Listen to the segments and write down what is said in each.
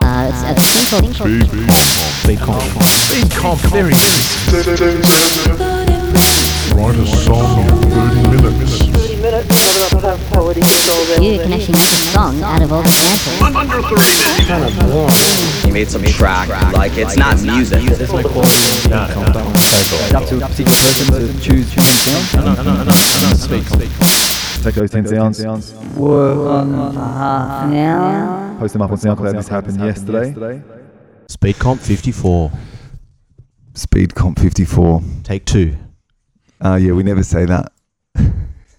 Uh, it's a thing called Speed comp. Speed comp. Very Write a song in 30 minutes. 30 minutes, you can actually make a song out of all the samples. He made some track. Like it's not music. There's no quality no, no, no. It's up to a particular person to choose 10 sounds. No, no, no, no, no. Speed comp. Take those 10 sounds, Work on for half an hour. post them up on SoundCloud. This happened yesterday. Speed comp 54. Speed Comp 54. Take two. Uh, yeah, we never say that.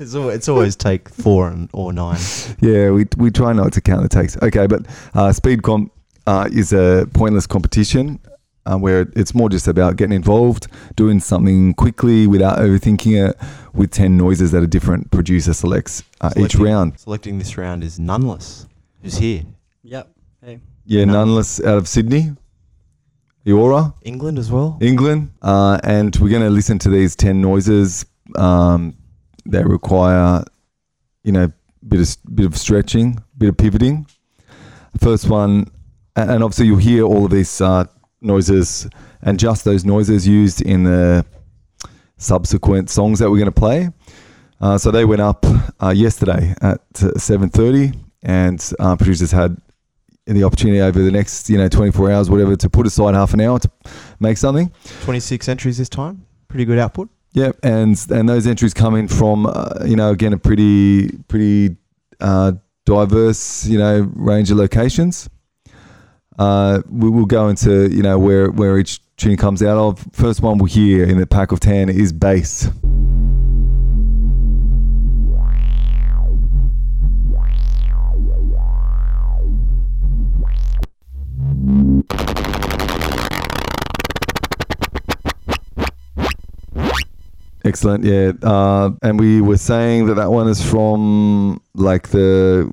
It's always, it's always take four and, or nine. Yeah, we, we try not to count the takes. Okay, but uh, Speed Comp uh, is a pointless competition uh, where it's more just about getting involved, doing something quickly without overthinking it with 10 noises that a different producer selects uh, each Selecting- round. Selecting this round is Noneless, who's here. Yep. Hey. Yeah, No. Noneless, out of Sydney, Eora, England as well. England. Uh, and we're going to listen to these 10 noises um, that require, you know, bit of, bit of stretching, bit of pivoting. First one, a- and obviously you'll hear all of these uh, noises and just those noises used in the subsequent songs that we're going to play. Uh, so they went up uh, yesterday at uh, 7.30 and uh, producers had the opportunity over the next, you know, 24 hours, whatever, to put aside half an hour to make something. 26 entries this time. Pretty good output. Yep, and and those entries come in from uh, you know again a pretty pretty uh, diverse you know range of locations. Uh, we will go into you know where where each tune comes out of. First one we'll hear in the pack of ten is bass. Excellent, yeah. Uh, and we were saying that that one is from like the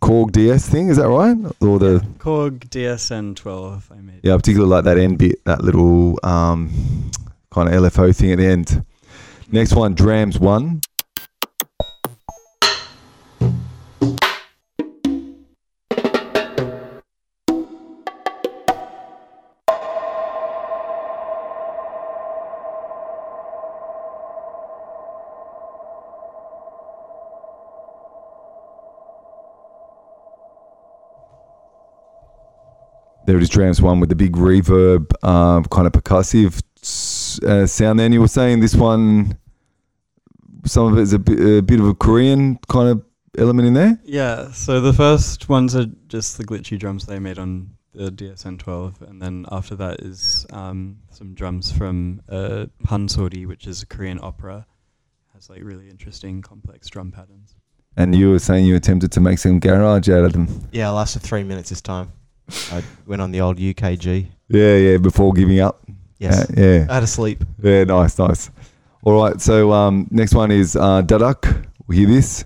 Korg DS thing, is that right? Or the Korg DSN 12 I made. yeah, I particularly like that end bit, that little um, kind of LFO thing at the end. Next one, Drams one. There it is, Drams one with the big reverb, um, kind of percussive uh, sound. Then you were saying this one, some of it is a bit, a bit of a Korean kind of element in there. Yeah, so the first ones are just the glitchy drums they made on the DSN 12, and then after that is um, some drums from uh, Pansori, which is a Korean opera. Has like really interesting, complex drum patterns. And you were saying you attempted to make some garage out of them. Yeah, I lasted three minutes this time. I went on the old UKG. Yeah, yeah. Before giving up. Yes. Uh, yeah. Had to sleep. Yeah. Nice, nice. All right. So um, next one is uh, Duduk. We hear this.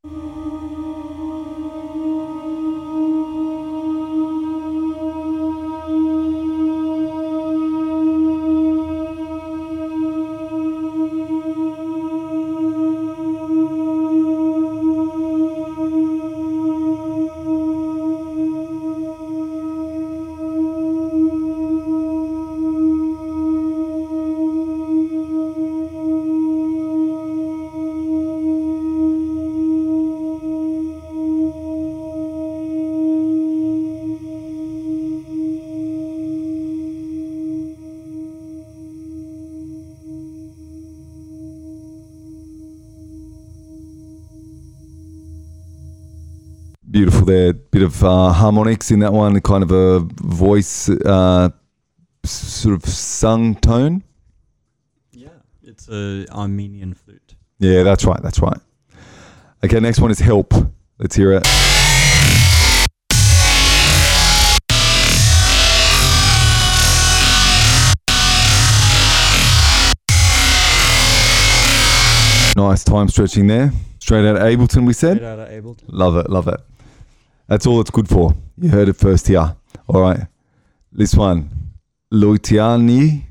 Beautiful there. Bit of uh, harmonics in that one. Kind of a voice, uh, sort of sung tone. Yeah, it's a Armenian flute. Yeah, that's right. That's right. Okay, next one is Help. Let's hear it. Nice time stretching there. Straight out of Ableton, we said. Straight out of Ableton. Love it, love it. That's all it's good for. You heard it first here. All right. This one, Luo Tianyi.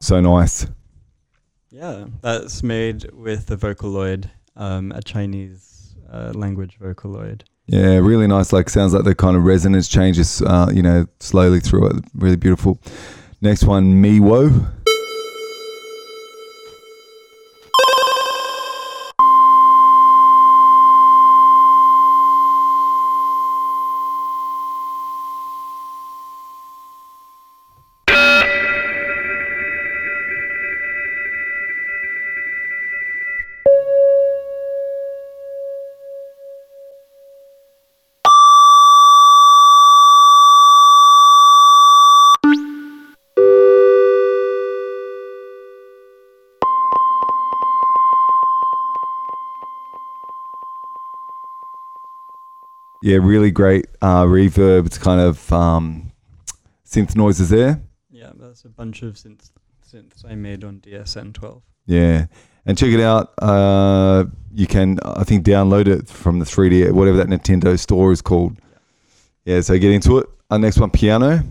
So nice. Yeah, that's made with the Vocaloid, um, a Chinese uh, language Vocaloid. Yeah, really nice. Like sounds like the kind of resonance changes, uh, you know, slowly through it. Really beautiful. Next one, Miwo. Yeah, really great uh, reverb. It's kind of um, synth noises there. Yeah, that's a bunch of synths, synths I made on DSN 12. Yeah, and check it out. Uh, you can, I think, download it from the 3D, whatever that Nintendo store is called. Yeah, Yeah, so get into it. Our next one, piano.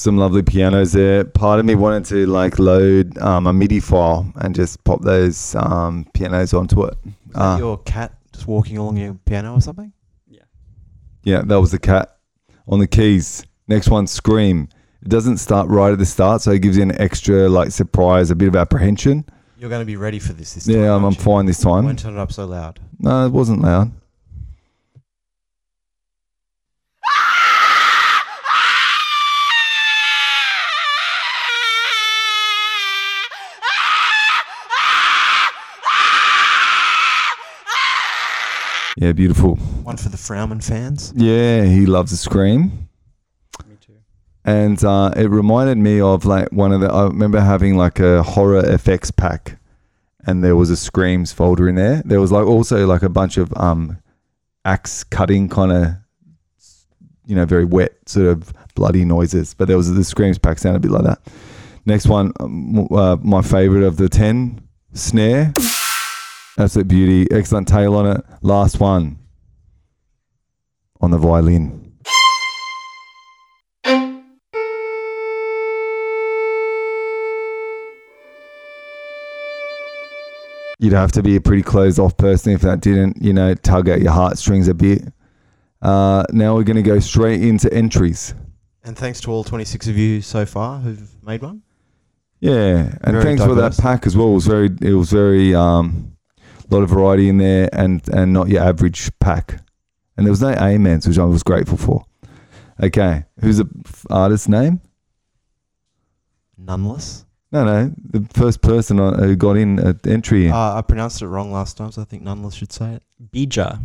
Some lovely pianos there. Part of me wanted to like load um, a MIDI file and just pop those um, pianos onto it. that Uh, your cat just walking along your piano or something? Yeah, Yeah, that was the cat on the keys. Next one, Scream. It doesn't start right at the start, so it gives you an extra like surprise, a bit of apprehension. You're going to be ready for this this time. Yeah, I'm, I'm aren't you? fine this time. Why time. turn it up so loud? No, it wasn't loud. Yeah, beautiful. One for the Frowman fans. Yeah, he loves a scream. Me too. and uh, it reminded me of like one of the. I remember having like a horror effects pack, and there was a screams folder in there. There was like also like a bunch of um, axe cutting kind of, you know, very wet sort of bloody noises. But there was the screams pack sounded a bit like that. Next one, um, uh, my favorite of the ten, snare. Absolute beauty, excellent tail on it. Last one, on the violin. You'd have to be a pretty closed off person if that didn't, you know, tug at your heartstrings a bit. Uh, now we're going to go straight into entries. And thanks to all 26 of you so far who've made one. Yeah, and Very thanks for that pack as well. It was very, it was very, um, a lot of variety in there, and and not your average pack. And there was no amens, which I was grateful for. Okay, who's the f- artist's name? Noneless. No, no, the first person who got in at entry. Uh, I pronounced it wrong last time, so I think Noneless should say it. Bija.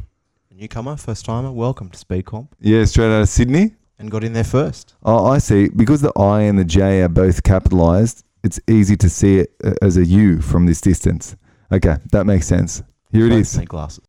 A newcomer, first timer, welcome to Speed Comp. yeah, straight out of Sydney. And got in there first. Oh, I see. Because the I and the J are both capitalized, it's easy to see it uh, as a U from this distance. Okay, that makes sense. Here it is. glasses.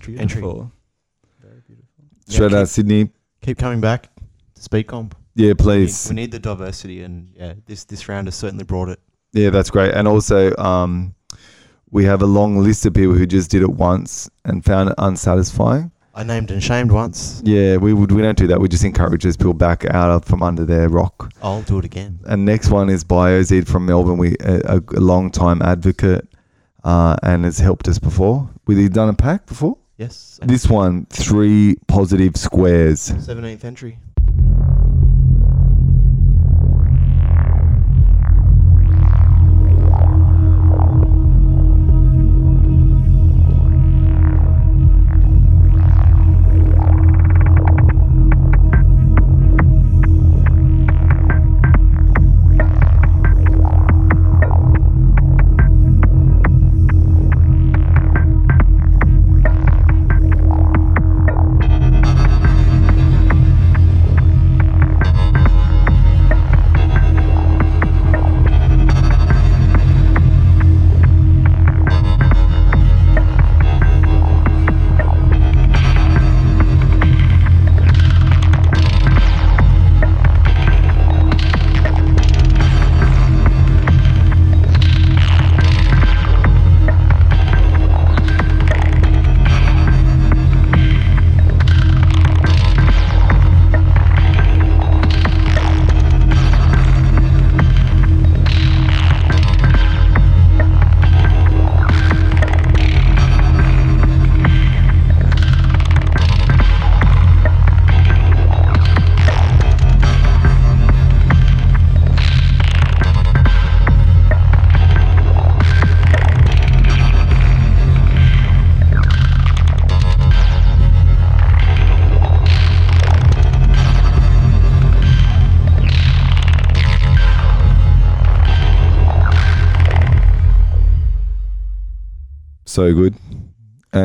Beautiful. Very beautiful. Yeah, Straight out keep- of Sydney. Keep coming back to Speed Comp. Yeah, We need, please. we need the diversity, and yeah, this this round has certainly brought it. Yeah, that's great. And also, um, we have a long list of people who just did it once and found it unsatisfying. I named and shamed once. Yeah, we would. We don't do that. We just encourage those people back out of from under their rock. I'll do it again. And next one is Bioxeed from Melbourne. We a, a, a long time advocate, uh, and has helped us before. With he done a pack before? Yes. This one, three positive squares. Seventeenth entry.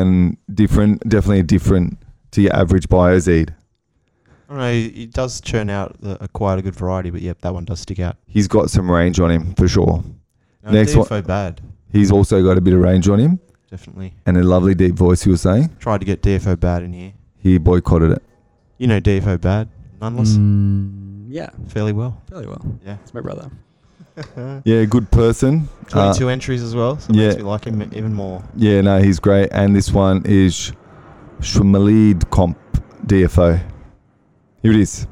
And different. Definitely different to your average Bioxeed. I don't know. He does churn out the, a quite a good variety, but yep, that one does stick out. He's got some range on him for sure. No, Next one- DFO bad, He's also got a bit of range on him definitely. and a lovely deep voice. He was saying Tried to get DFO bad in here. he boycotted it. You know DFO bad, Noneless, Mm, yeah, fairly well. fairly well. Yeah. It's my brother. Yeah, good person. Uh, 22 entries as well, so yeah. makes me like him even more. yeah, no, he's great. And this one is Shmalid Comp DFO. Here it is.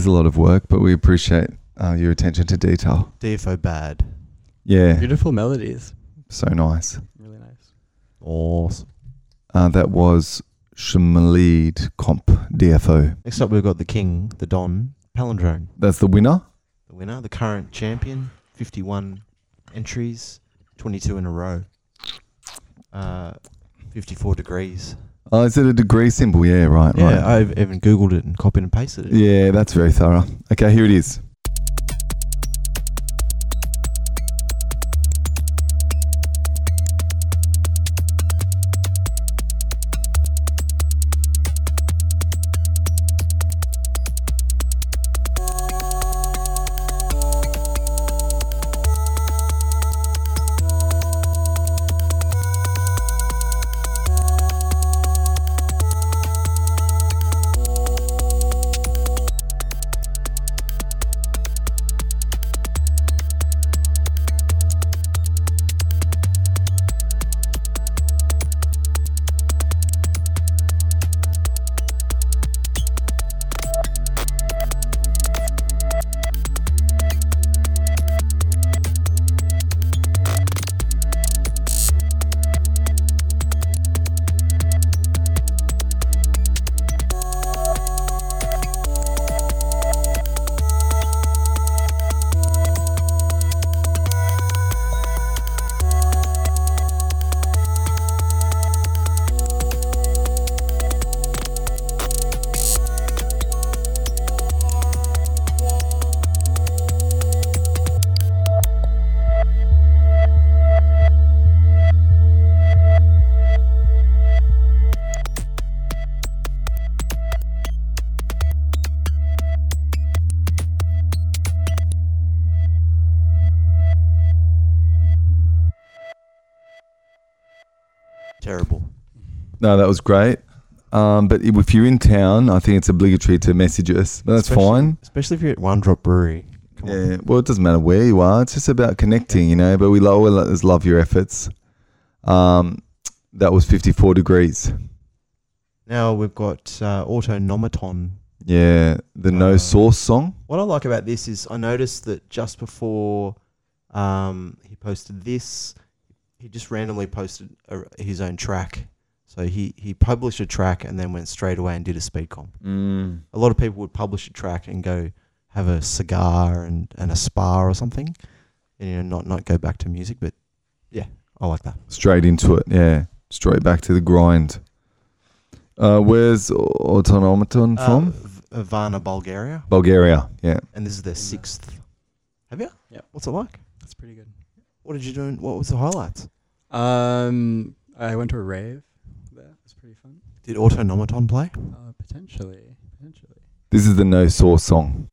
Is a lot of work, but we appreciate uh, your attention to detail. DFO bad. Yeah, Beautiful melodies. so nice. Really nice. Awesome. Uh, that was Shmalid Comp DFO. Next up, we've got the king, the Don, Palindrone. That's the winner. The winner, the current champion, 51 entries, 22 in a row. Uh, 54 degrees. Oh, is it a degree symbol? Yeah, right, Yeah, right. I've even Googled it and copied and pasted it. Yeah, that's very thorough. Okay, here it is. No, that was great. Um, but if you're in town, I think it's obligatory to message us. But that's Especially- fine. Especially if you're at One Drop Brewery. Come on. Yeah. Well, it doesn't matter where you are. It's just about connecting, you know. But we always love your efforts. Um, that was 54 degrees. Now we've got uh, Autonomaton. Yeah. The No Uh, Source song. What I like about this is I noticed that just before um, he posted this, he just randomly posted a, his own track. So he, he published a track and then went straight away and did a speed comp. Mm. A lot of people would publish a track and go have a cigar and, and a spa or something, and you know not not go back to music. But yeah, I like that. Straight into it. Yeah. Straight back to the grind. Uh, where's Autonomaton Uh, from? V- uh, Varna, Bulgaria, Bulgaria. Yeah. and this is their sixth. Have you? Yeah. What's it like? That's pretty good. What did you do? in- What was the highlights? Um, I went to a rave there. It was pretty fun. Did Autonomaton play? Uh, potentially, potentially. This is the No Source song.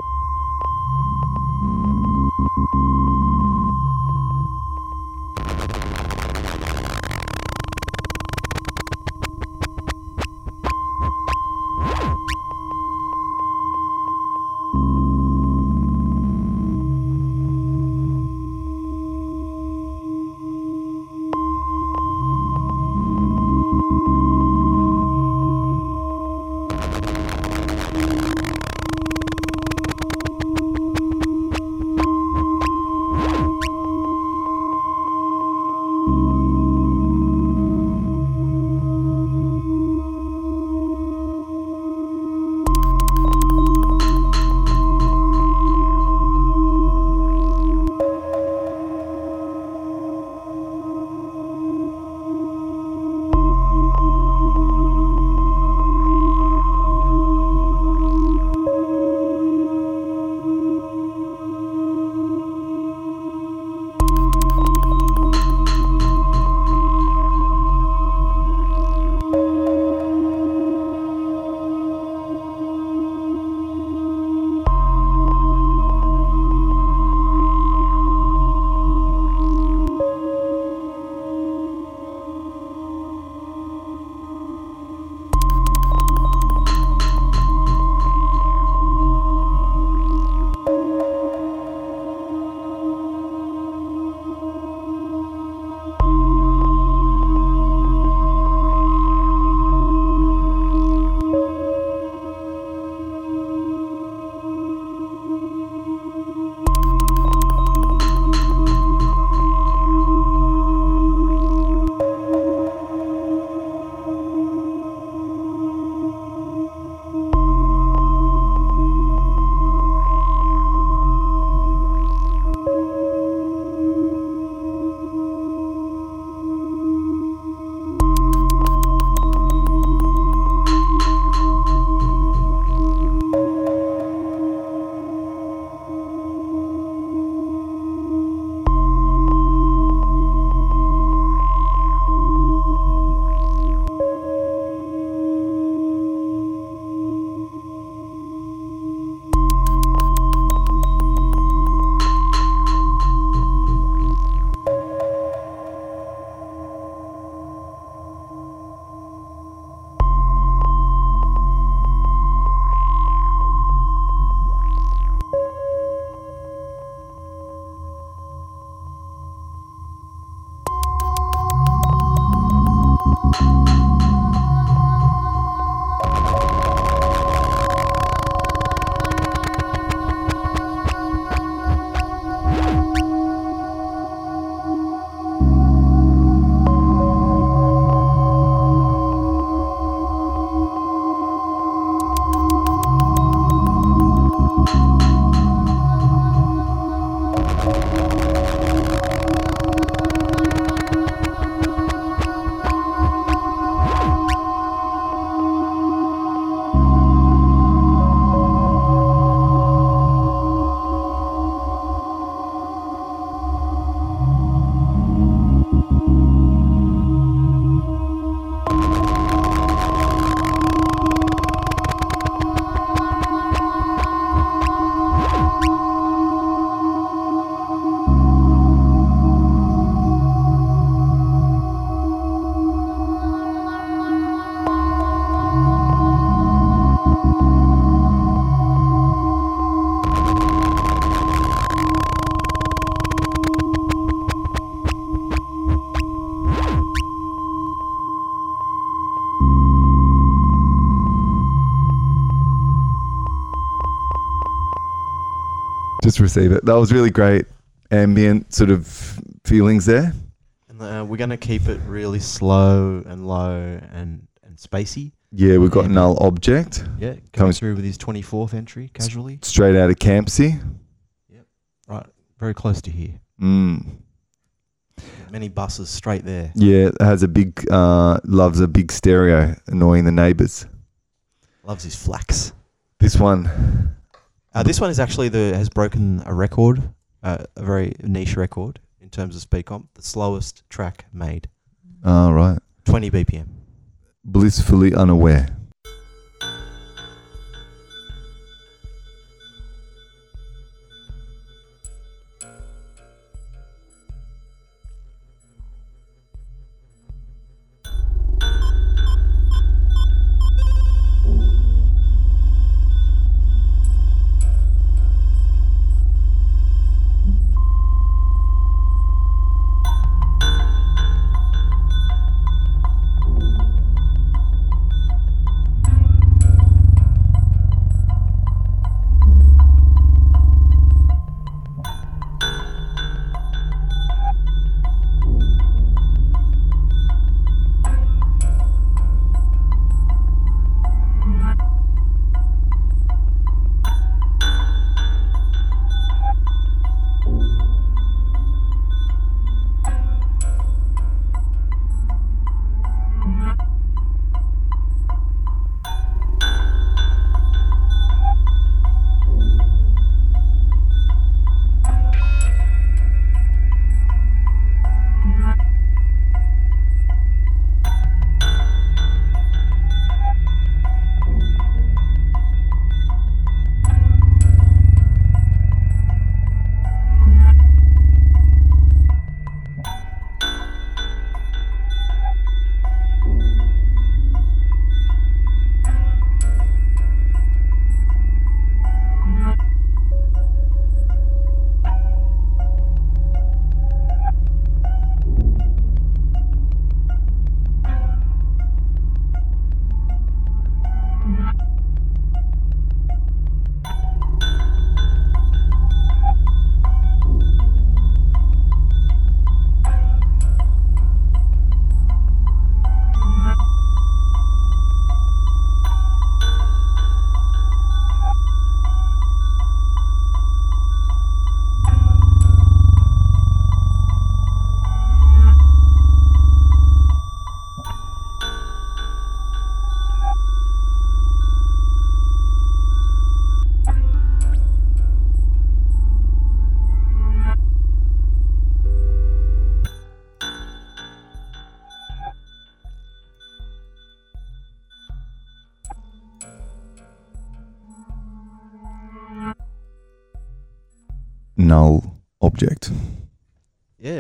Just receive it. That was really great. Ambient sort of feelings there. And uh, we're going to keep it really slow and low and, and spacey. Yeah, we've got null object Yeah, coming Comes- through with his 24th entry casually. straight out of Campsie. Yep, right, very close to here. Mm. Many buses straight there. Yeah, it has a big uh, loves a big stereo, annoying the neighbours. Loves his flax. This one, Uh, this one is actually the has broken a record, uh, a very niche record in terms of speed comp. The slowest track made, all right, 20 BPM. blissfully unaware.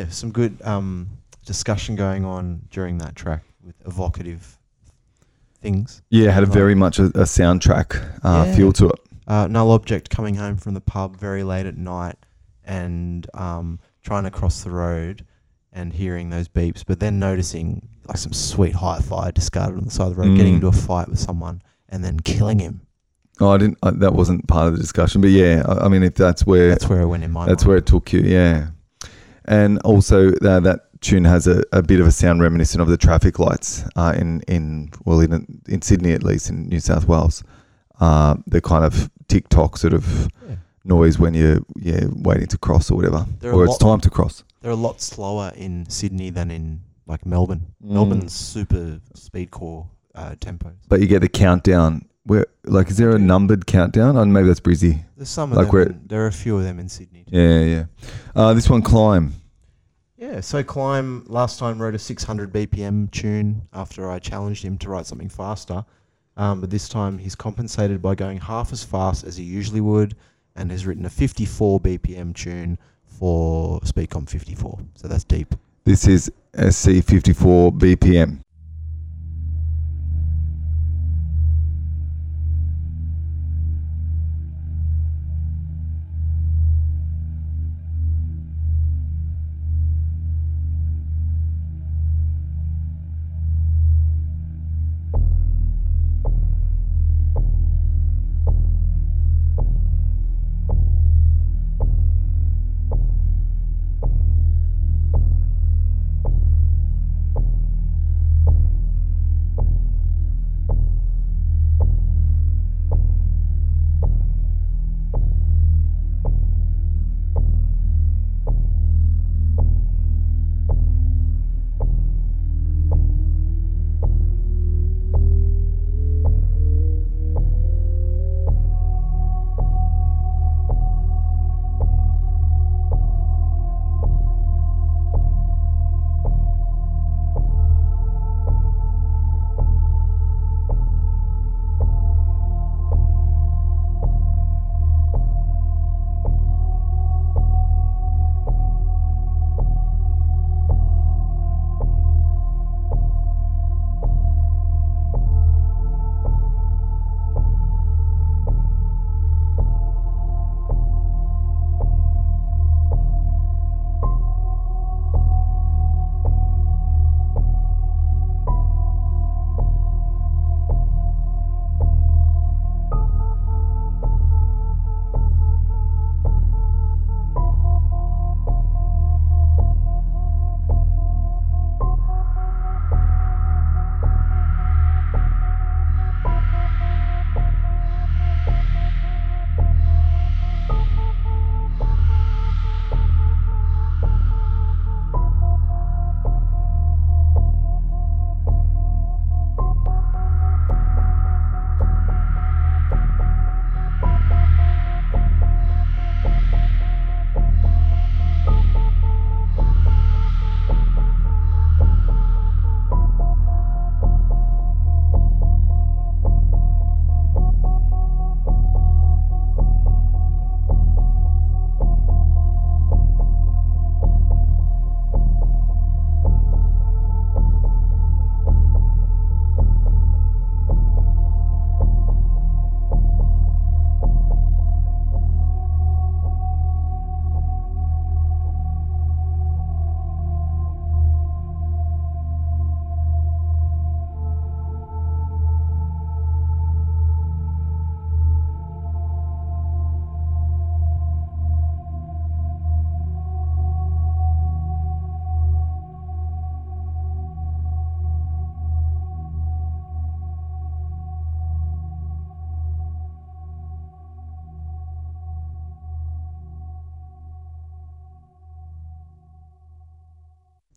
Yeah, some good um, discussion going on during that track with evocative things. Yeah, had a very much a, a soundtrack uh, Yeah. feel to it. Uh, null object coming home from the pub very late at night and um, trying to cross the road and hearing those beeps, but then noticing like some sweet hi fi discarded on the side of the road, getting Mm. into a fight with someone and then killing him. Oh, I didn't. Uh, that wasn't part of the discussion, but yeah, I, I mean, if that's where That's where it went in my That's mind. where it took you, yeah. And also uh, that tune has a, a bit of a sound reminiscent of the traffic lights uh, in in well in in Sydney at least in New South Wales. Uh, the kind of tick tock sort of Yeah. noise when you're yeah waiting to cross or whatever, or it's lot- time to cross. They're a lot slower in Sydney than in like Melbourne. Mm. Melbourne's super speed core uh, tempos. But you get the countdown. Where like is there a numbered countdown? Oh, maybe that's Brizzy. There's some of Like them. where- in- there are a few of them in Sydney. Too. Yeah, yeah. Uh, this one Clyme. Yeah, so Clyme last time wrote a 600 BPM tune after I challenged him to write something faster. Um, but this time he's compensated by going half as fast as he usually would and has written a 54 BPM tune for Speedcom 54. So that's deep. This is SC54 BPM.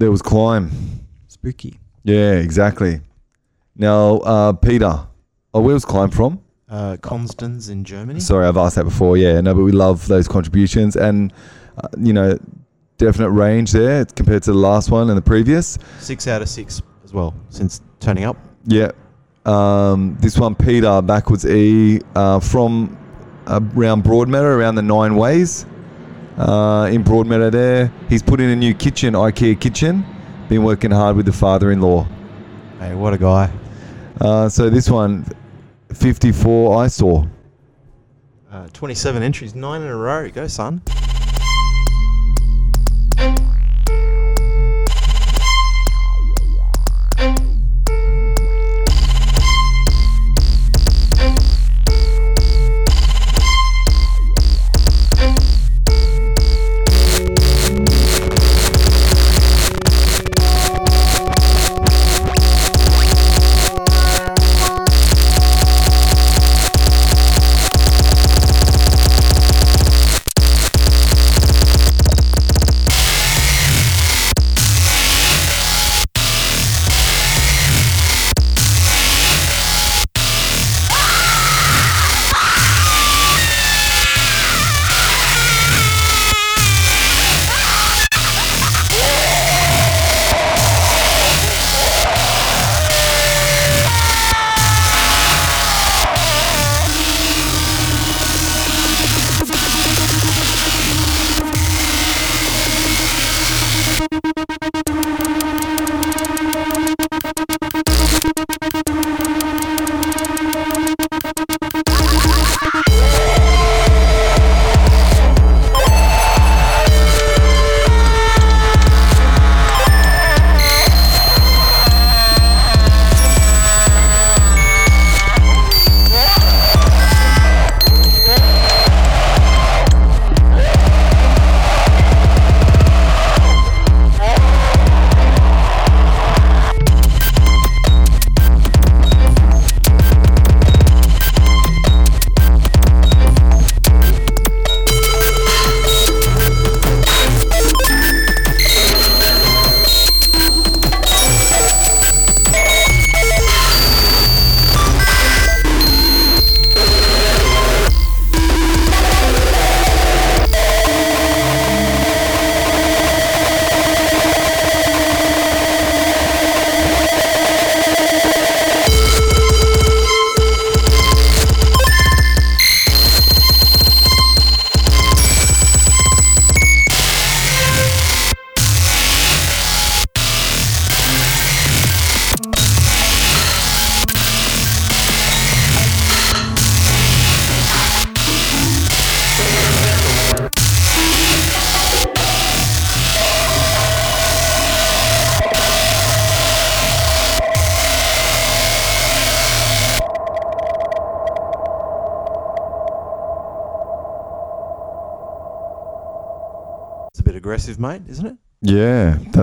There was Clyme. Spooky. Yeah, exactly. Now, uh, Peter, oh, where was Clyme from? Uh, Konstanz in Germany. Sorry, I've asked that before. Yeah, no, but we love those contributions and, uh, you know, definite range there compared to the last one and the previous. Six out of six as well since turning up. Yeah. Um, this one, Peter, backwards E, uh, from around Broadmeadow, around the Nine Ways. Uh, in Broadmeadow there. He's put in a new kitchen, IKEA kitchen. Been working hard with the father-in-law. Hey, what a guy. Uh, so this one, 54 I saw. Uh, 27 entries, nine in a row. Go, son.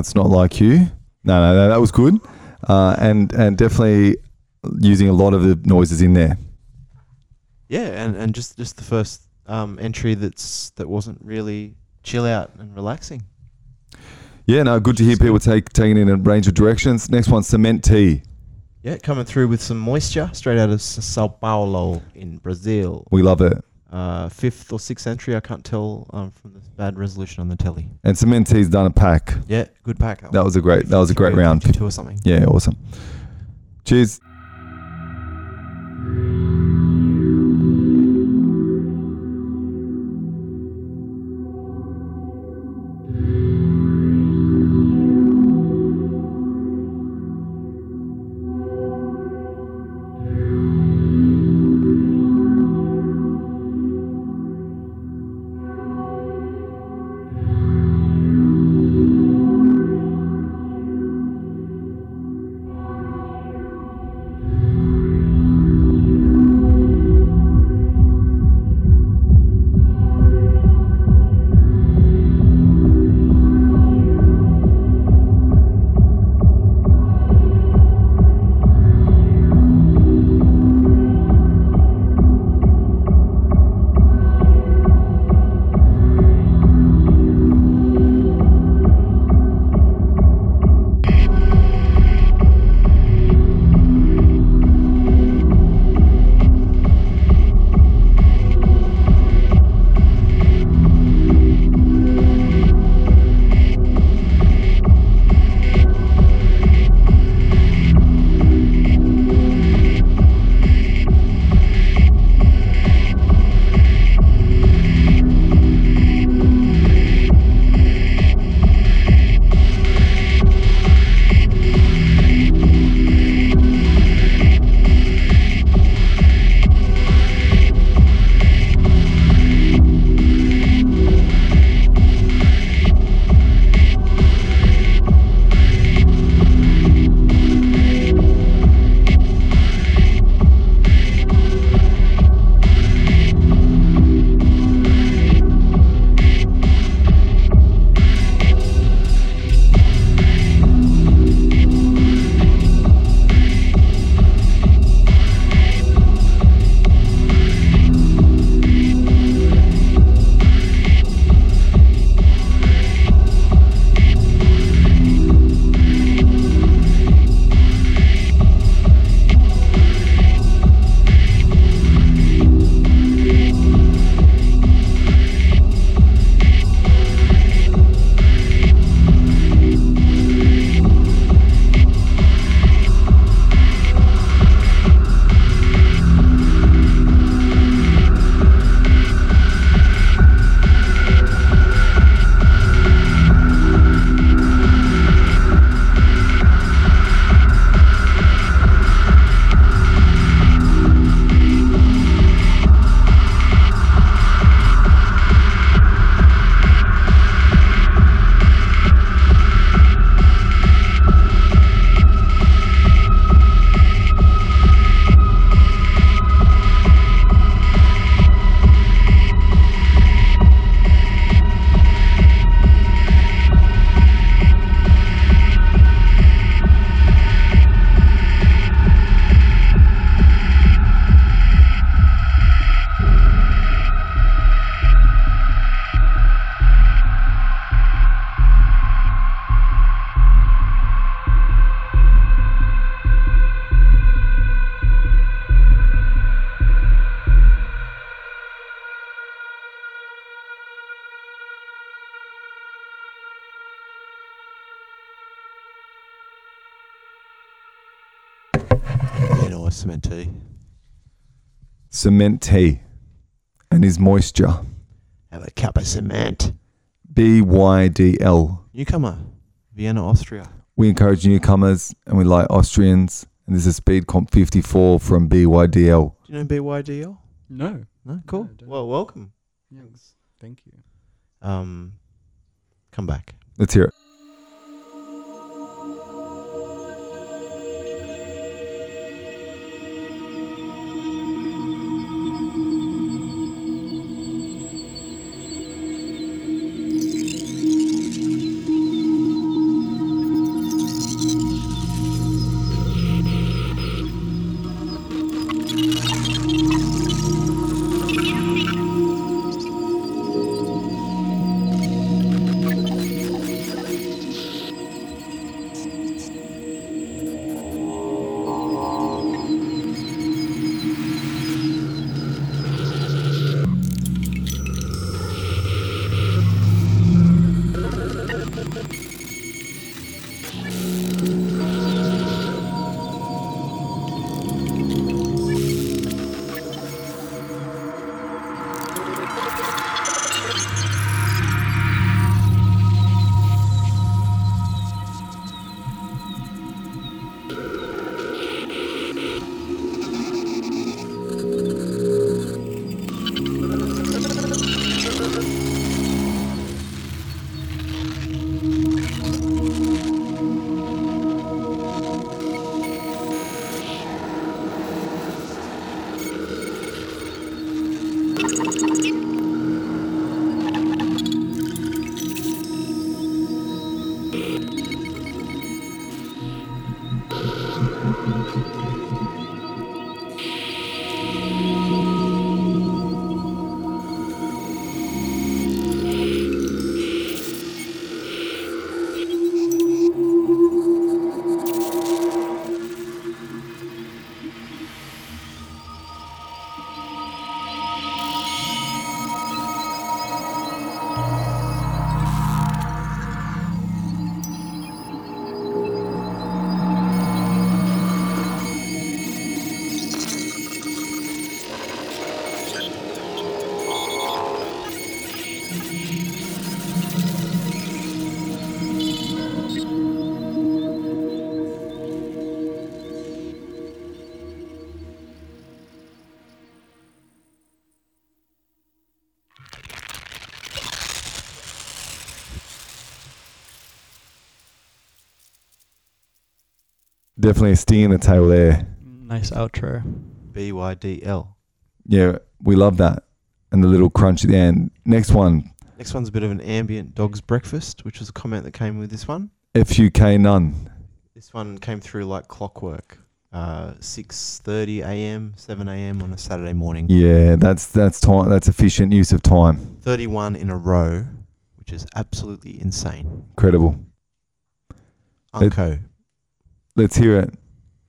That's not like you. No, no, no, that was good. Uh, and and definitely using a lot of the noises in there. Yeah, and, and just, just the first um, entry that's that wasn't really chill out and relaxing. Yeah, no, good to hear people take taking in a range of directions. Next one, Cement Tea. Yeah, coming through with some moisture straight out of Sao Paulo in Brazil. We love it. Uh, fifth or sixth entry, I can't tell um, from the bad resolution on the telly. And Cement Tea's done a pack. Yeah, good pack. That was a great that was a great round. 52 or something. Yeah, awesome. Cheers. Cement tea and his moisture. Have a cup of cement. BYDL. Newcomer, Vienna, Austria. We encourage newcomers and we like Austrians. And this is Speed Comp 54 from BYDL. Do you know BYDL? No. No, cool. I don't. well, welcome. Thanks. Thank you. Um, come back. Let's hear it. Definitely a sting in the tail there. Nice outro. BYDL. Yeah, we love that. And the little crunch at the end. Next one, Next one's a bit of an ambient dog's breakfast, which was a comment that came with this one. FUKNONE. This one came through like clockwork. Uh, 6:30 a.m., 7 a.m. on a Saturday morning. Yeah, that's that's time. That's efficient use of time. 31 in a row, which is absolutely insane. Incredible. It- Unco Let's hear it.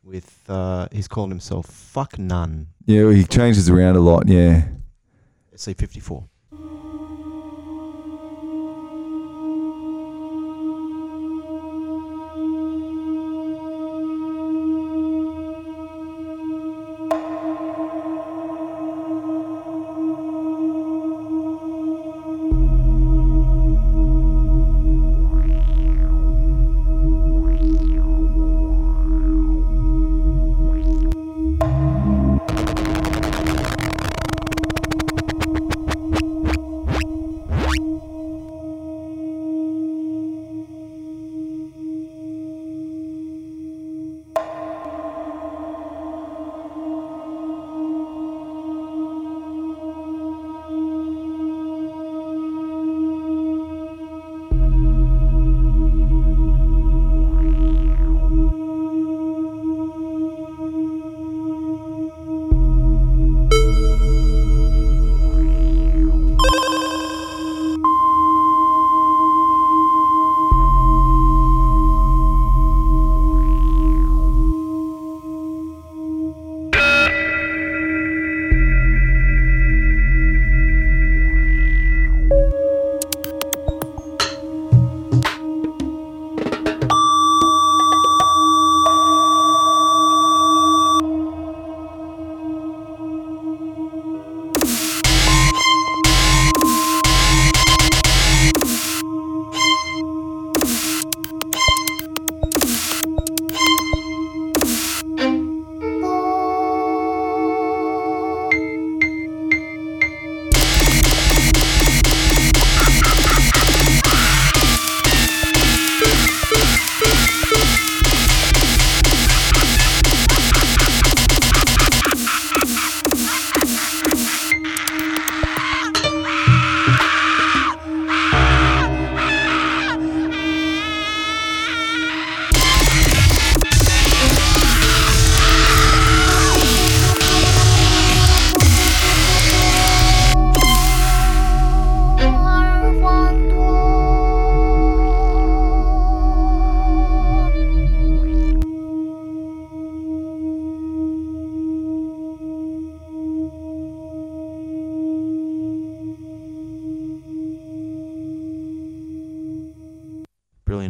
with uh, he's calling himself fuck none. Yeah, he changes around a lot. Yeah. SC54. brilliant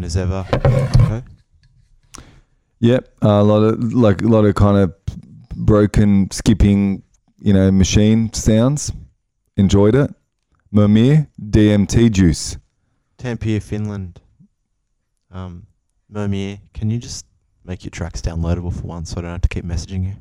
as ever. Okay. Yep, a lot of like a lot of kind of broken skipping, you know, machine sounds. Enjoyed it. Mur Mir DMT juice. Tampere, Finland. Um, Mur Mir, can you just make your tracks downloadable for once so I don't have to keep messaging you?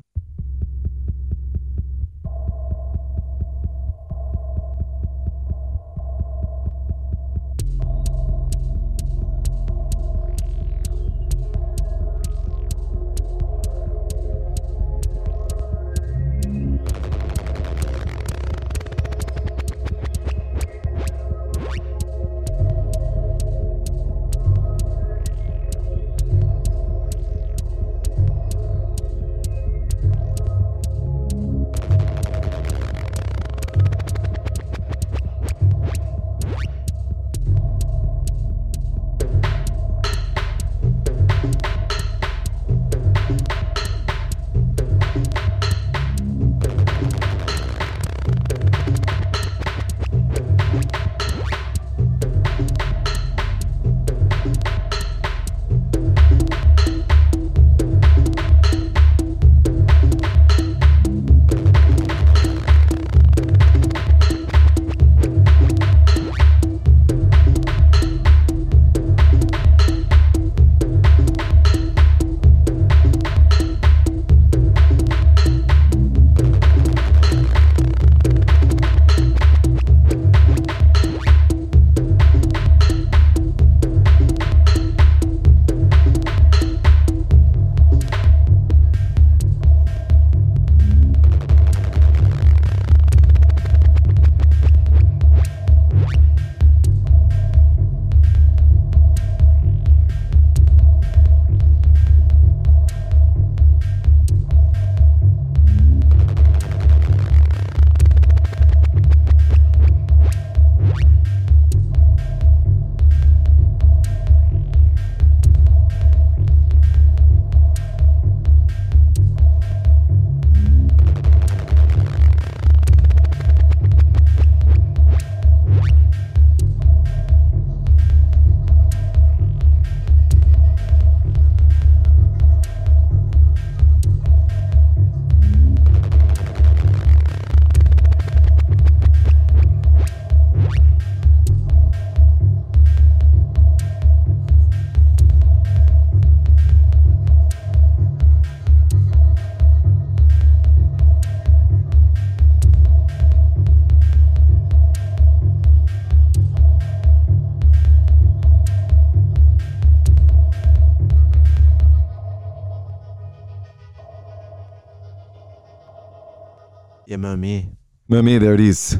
Mur Mir. There it is.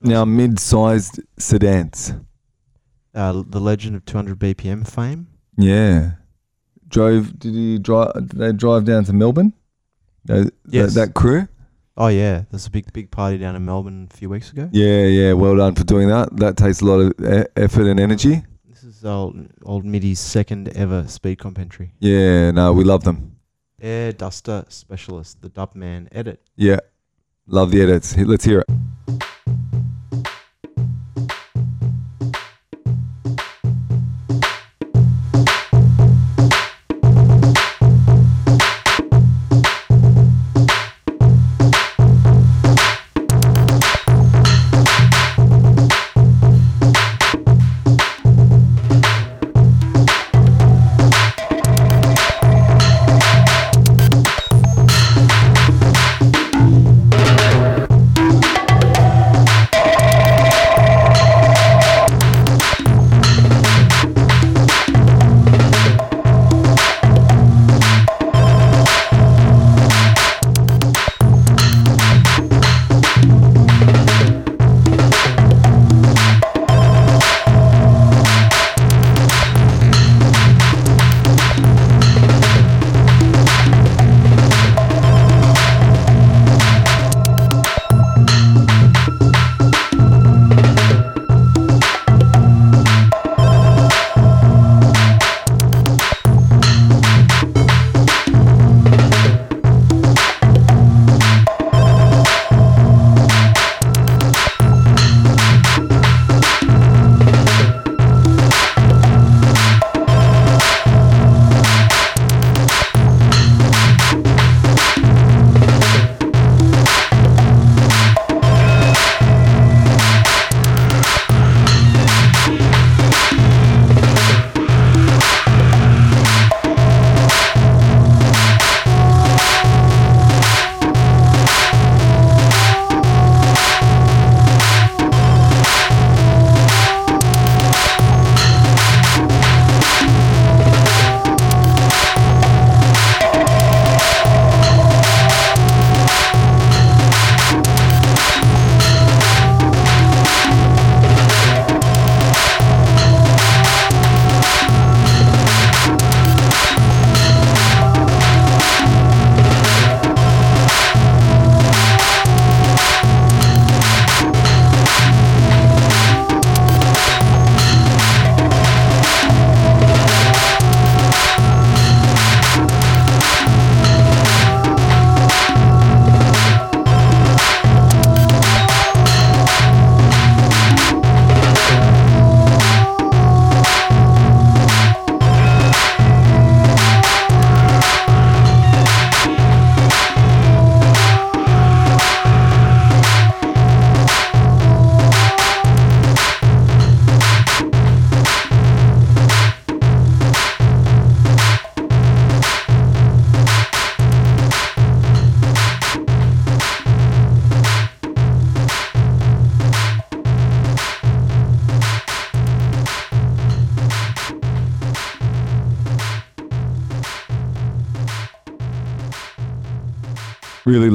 Now, mid-sized sedans. Uh, the Legend of 200 BPM fame. Yeah. Drove. Did he drive? Did they drive down to Melbourne? That, Yes. that, that crew. Oh yeah, there's a big big party down in Melbourne a few weeks ago. Yeah, yeah. Well done for doing that. That takes a lot of e- effort and energy. This is old old Middy's second ever speed comp entry. Yeah. No, we love them. Air Duster Specialist, the Dubman edit. Yeah. Love the edits. Let's hear it.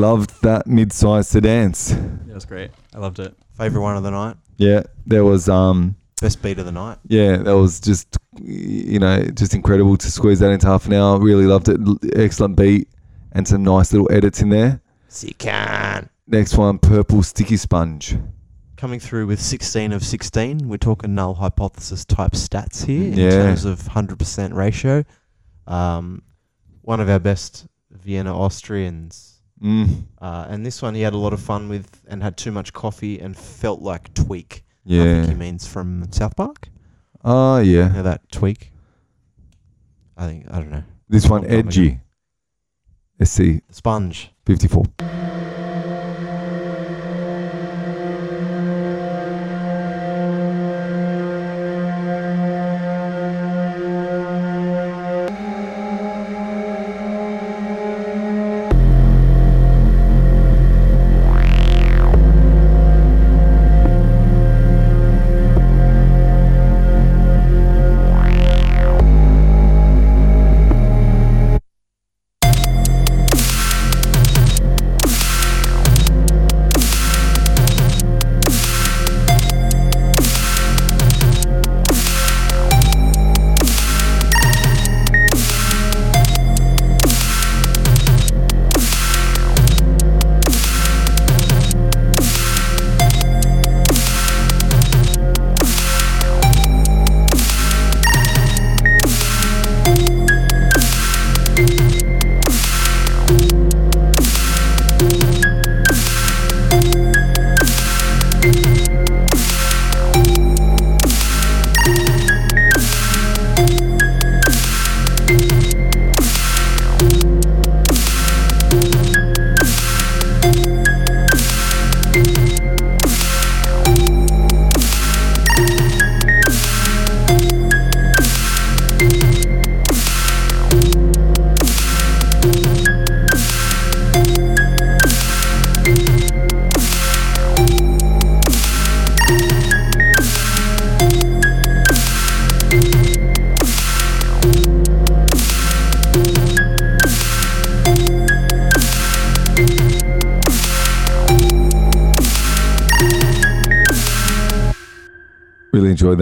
Loved that mid-sized sedans. Yeah, it was great. I loved it. Favorite one of the night. Yeah, there was um Best beat of the night. yeah, that was just you know just incredible to squeeze that into half an hour. Really loved it. Excellent beat and some nice little edits in there. Sican. Next one, purple sticky sponge. Coming through with 16 of 16. We're talking null hypothesis type stats here in Yeah. terms of 100% ratio. Um, one of our best Vienna Austrians. Mm. Uh, and this one he had a lot of fun with and had too much coffee and felt like Tweek. Yeah. I think he means from South Park. Oh, yeah. You know that Tweek? I think, I don't know. This one, Edgy. see Sponge. 54.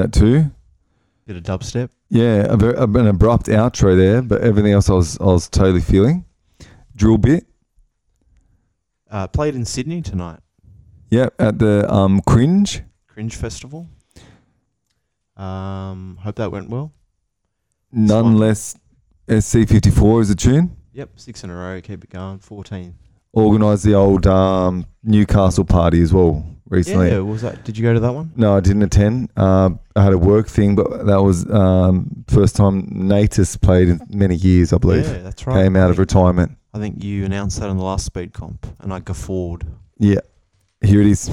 That too. Bit of dubstep. Yeah, a very, an abrupt outro there, but everything else I was I was totally feeling. Drillbit. Uh, played in Sydney tonight. Yep, at the um cringe. Cringe Festival. Um, hope that went well. Noneless SC54 is a tune. Yep, six in a row. Keep it going. 14. Organised the old um, Newcastle party as well recently. Yeah, was that? Did you go to that one? No, I didn't attend. Uh, I had a work thing, but that was um, first time Natus played in many years, I believe. Yeah, that's right. Came out of retirement. I think you announced that on the last speed comp, and I guffawed. Yeah, here it is.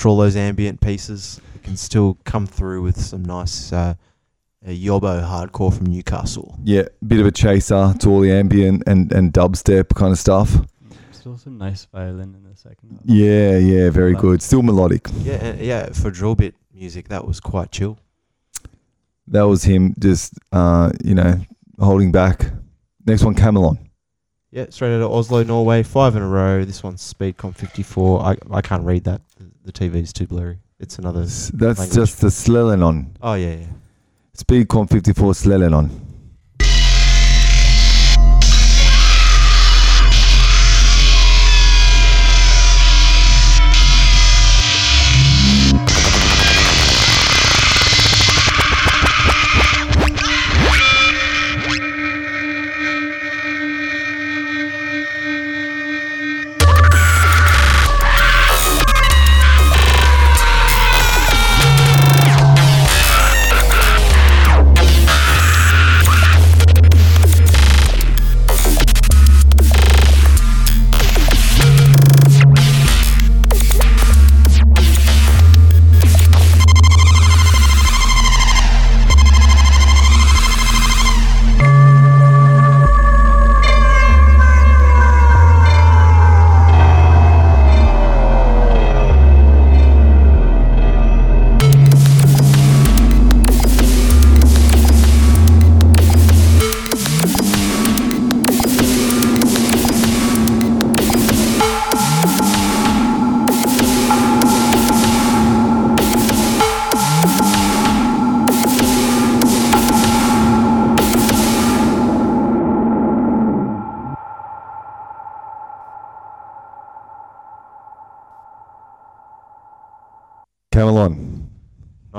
After all those ambient pieces, it can still come through with some nice uh, uh, Yobo hardcore from Newcastle. Yeah, bit of a chaser to all the ambient and, and dubstep kind of stuff. Still some nice violin in the second half. Yeah, yeah, very good. Still melodic. Yeah, and, yeah. For Drillbit music, that was quite chill. That was him just, uh, you know, holding back. Next one, Kamelon. Yeah, straight out of Oslo, Norway, five in a row. This one's Speedcomp 54. I I can't read that. The, TV's too blurry. It's another. S- That's language. just the Sselenon. Oh yeah, yeah. Speedcomp 54 Sselenon.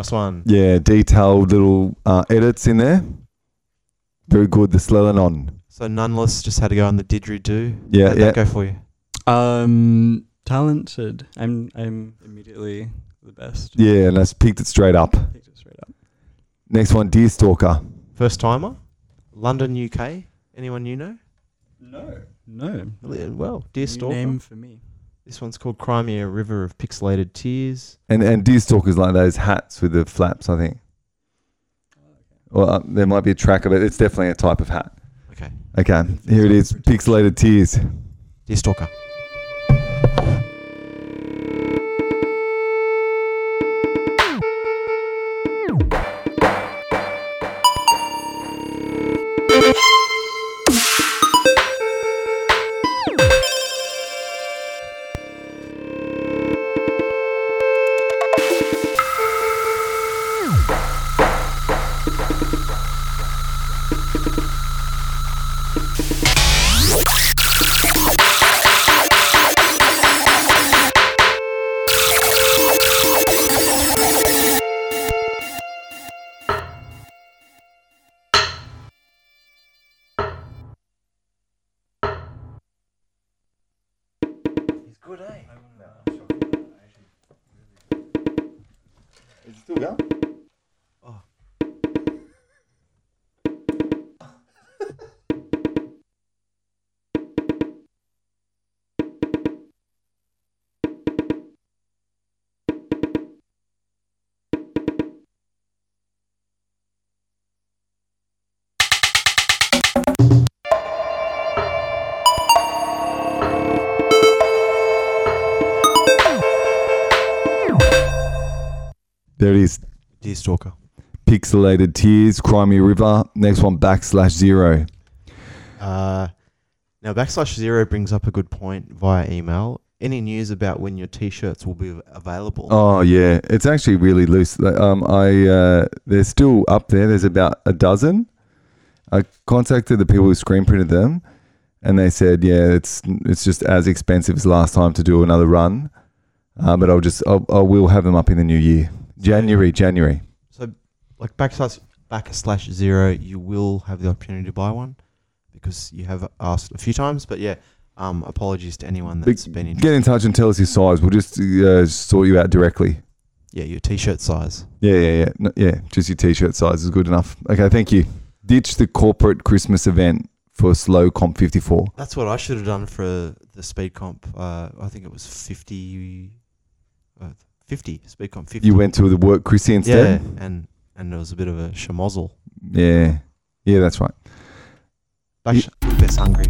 Nice one. Yeah, detailed little uh, edits in there. Very good. The Sselenon. So Noneless, just had to go on the didgeridoo. Yeah, How'd yeah. that go for you? Um, talented. I'm I'm immediately the best. Yeah, and that's picked it straight up. Picked it straight up. Next one, Deerstalker. First timer, London, UK. Anyone you know? No. No. Yeah, Well, New Deerstalker. name for me. This one's called Cry Me a River of Pixelated Tears. And and Deerstalker's like those hats with the flaps, I think. Well, uh, there might be a track of it. It's definitely a type of hat. Okay. Okay, here it is. Pixelated Tears. Deerstalker. Pixelated Tears, Cry Me a River. Next one, backslash zero. Uh, now, backslash zero brings up a good point via email. Any news about when your t-shirts will be available? Oh yeah, it's actually really loose. Um, I uh, they're still up there. There's about a dozen. I contacted the people who screen printed them, and they said, yeah, it's it's just as expensive as last time to do another run. Uh, but I'll just I'll, I will have them up in the new year, January, January. Like backslash backslash zero, you will have the opportunity to buy one because you have asked a few times. But yeah, um, apologies to anyone that's been interested. Get in touch and tell us your size. We'll just uh, sort you out directly. Yeah, your t-shirt size. Yeah, yeah, yeah, no, yeah. Just your t-shirt size is good enough. Okay, thank you. Ditch the corporate Christmas event for slow comp 54. That's what I should have done for the speed comp. Uh, I think it was 50, uh, 50 speed comp 50. You went to the work Chrissy instead yeah, and and there was a bit of a schmozzle. Yeah. Yeah, that's right. Bash, Best hungry.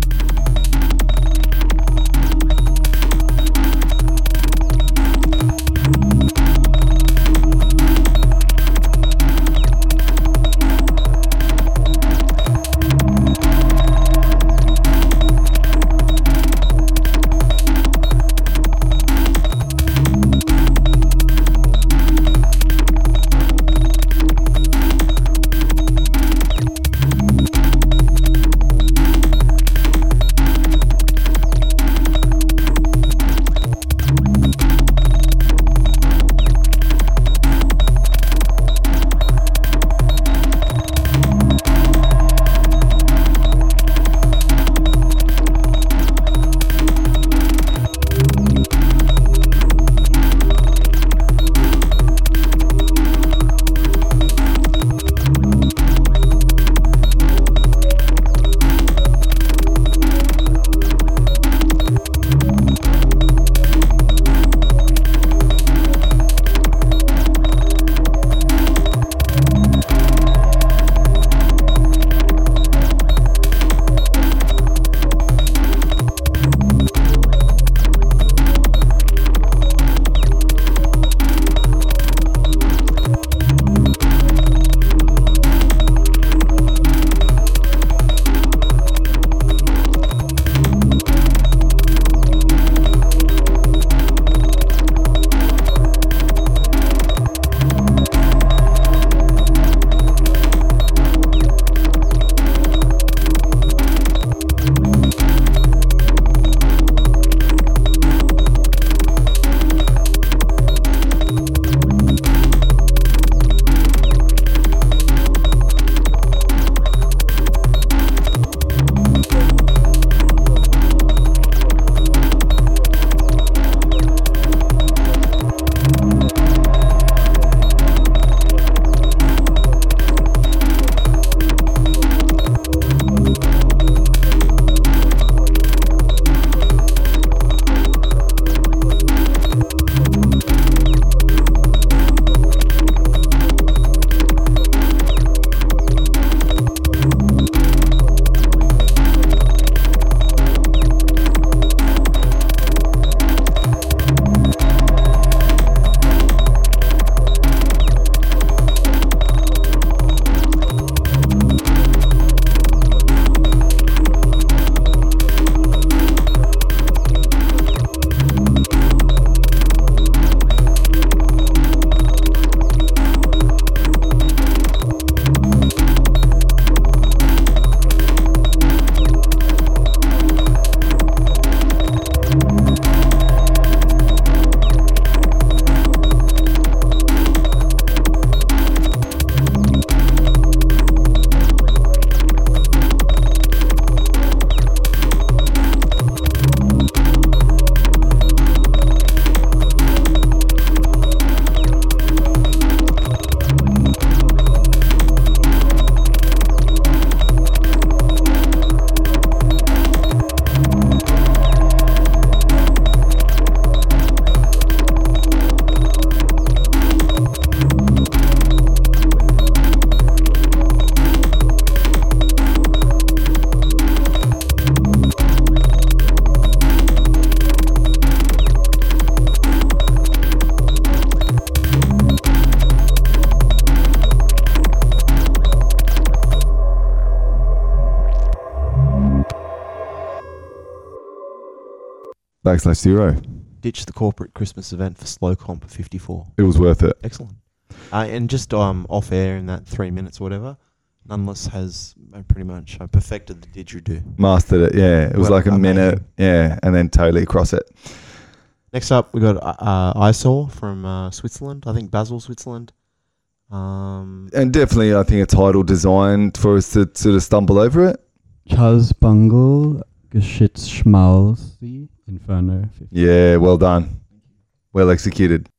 Backslash zero. Ditch the corporate Christmas event for slow comp 54. It was worth it. Excellent. Uh, and just um, off air in that three minutes or whatever, Noneless has uh, pretty much uh, perfected the didgeridoo. Mastered it. Yeah. It was Well, like a amazing. minute. Yeah. And then totally across it. Next up, we got uh, uh, Isor from uh, Switzerland. I think Basel, Switzerland. Um, And definitely, I think a title designed for us to sort of stumble over it. Chaz Bungle, Geschitz Schmalzi, Inferno. 50. Yeah. Well done. Well executed.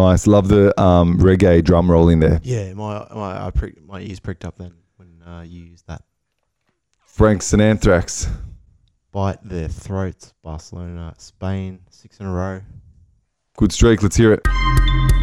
Nice. Love the um, reggae drum roll in there. Yeah, my my I prick, my ears pricked up then when uh, you used that. Frank Sinanthrax. Bite their throats. Barcelona, Spain, six in a row. Good streak. Let's hear it.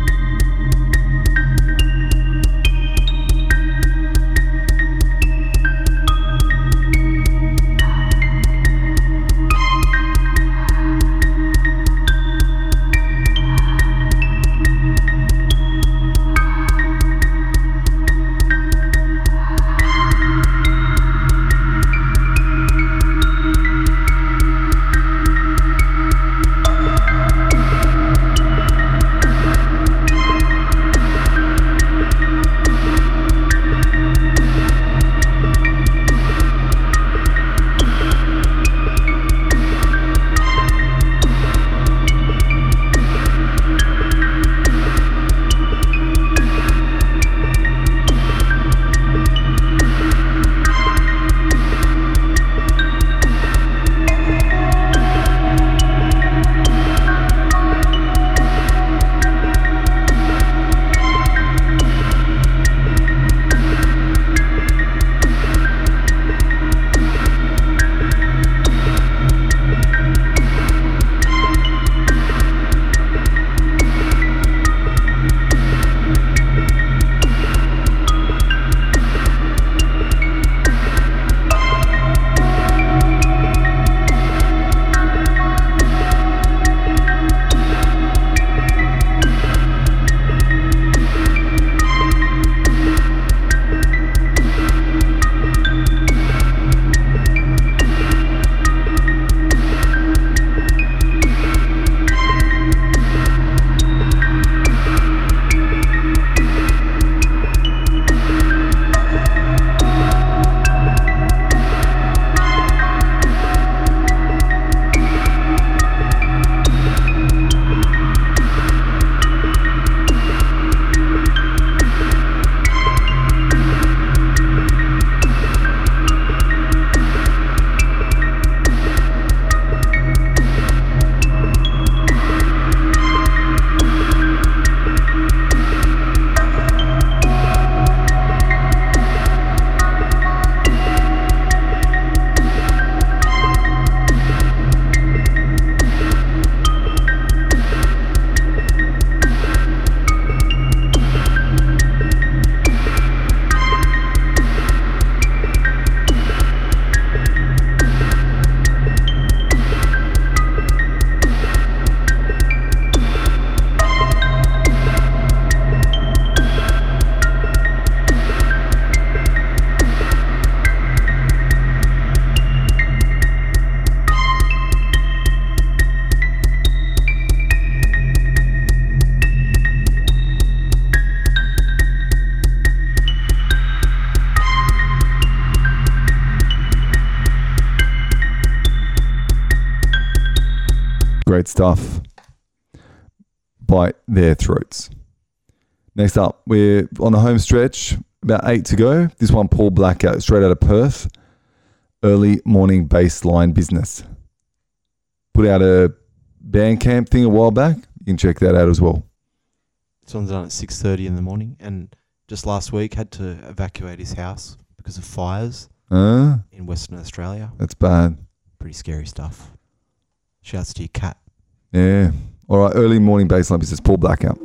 Stuff. Bite their throats. Next up, we're on the home stretch, about eight to go. This one, Paul Blackout, straight out of Perth. Early morning baseline business. Put out a Bandcamp thing a while back. You can check that out as well. This one's done at six thirty in the morning, and just last week had to evacuate his house because of fires Uh, in Western Australia. that's bad. Pretty scary stuff. Shouts to your cat. Yeah. All right, early morning baseline business, Paul Blackout.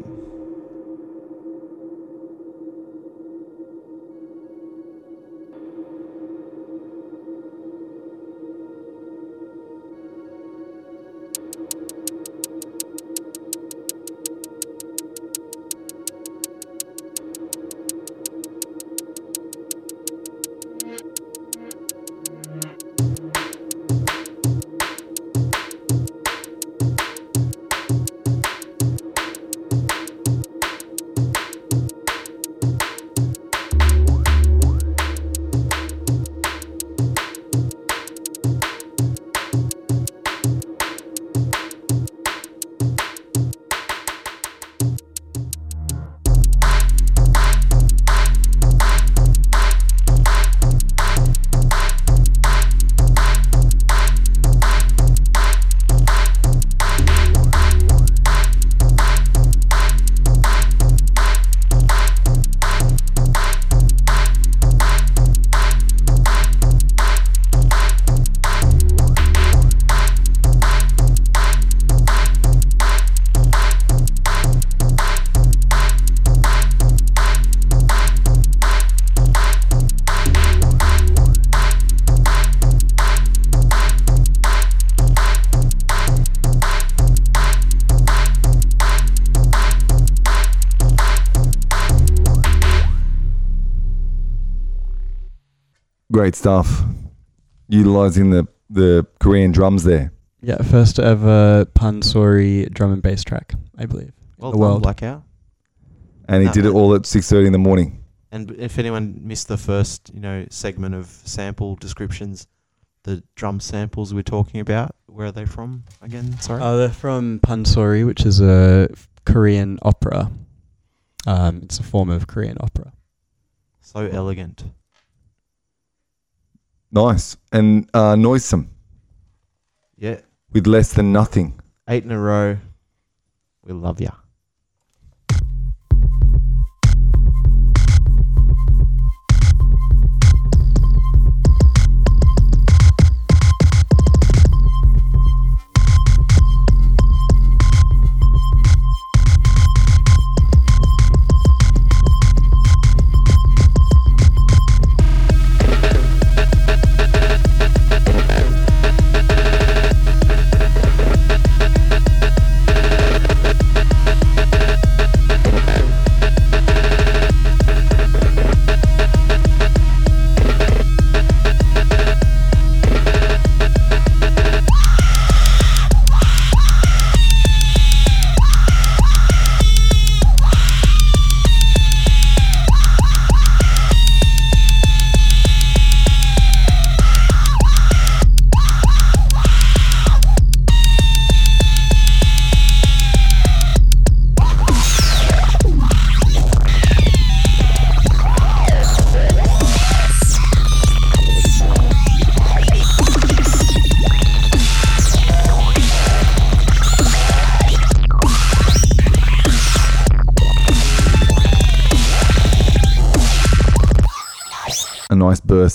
Great stuff. Utilizing the the Korean drums there. Yeah, first ever Pansori drum and bass track, I believe. Well the done, world. Blackout. And he No, did it no. all at six thirty in the morning. And b- if anyone missed the first, you know, segment of sample descriptions, the drum samples we're talking about, where are they from again? Sorry. Uh, they're from Pansori, which is a f- Korean opera. Um, it's a form of Korean opera. so elegant. Nice and uh, noisome Yeah. with less than nothing. Eight in a row. We love ya.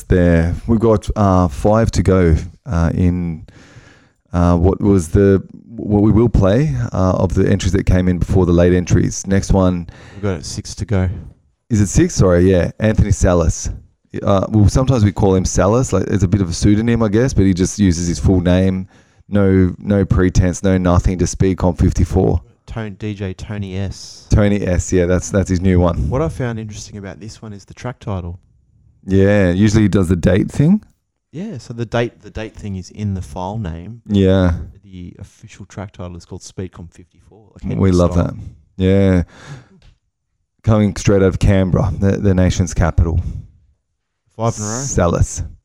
There. We've got uh, five to go uh, in uh, what was the what we will play uh, of the entries that came in before the late entries. Next one We've got six to go. is it six? Sorry, yeah, Anthony Sallis. Uh, well, sometimes we call him Sallis. Like it's a bit of a pseudonym, I guess, but he just uses his full name. No, no pretense, no nothing. To speak on fifty four. Tone DJ Tony S. Tony S. Yeah, that's that's his new one. What I found interesting about this one is the track title. Yeah, usually he does the date thing. Yeah, so the date the date thing is in the file name. Yeah, The official track title is called Speedcomp 54. Like we love style. that. Yeah, coming straight out of Canberra, the, the nation's capital. Five in a row. Sallis. Nice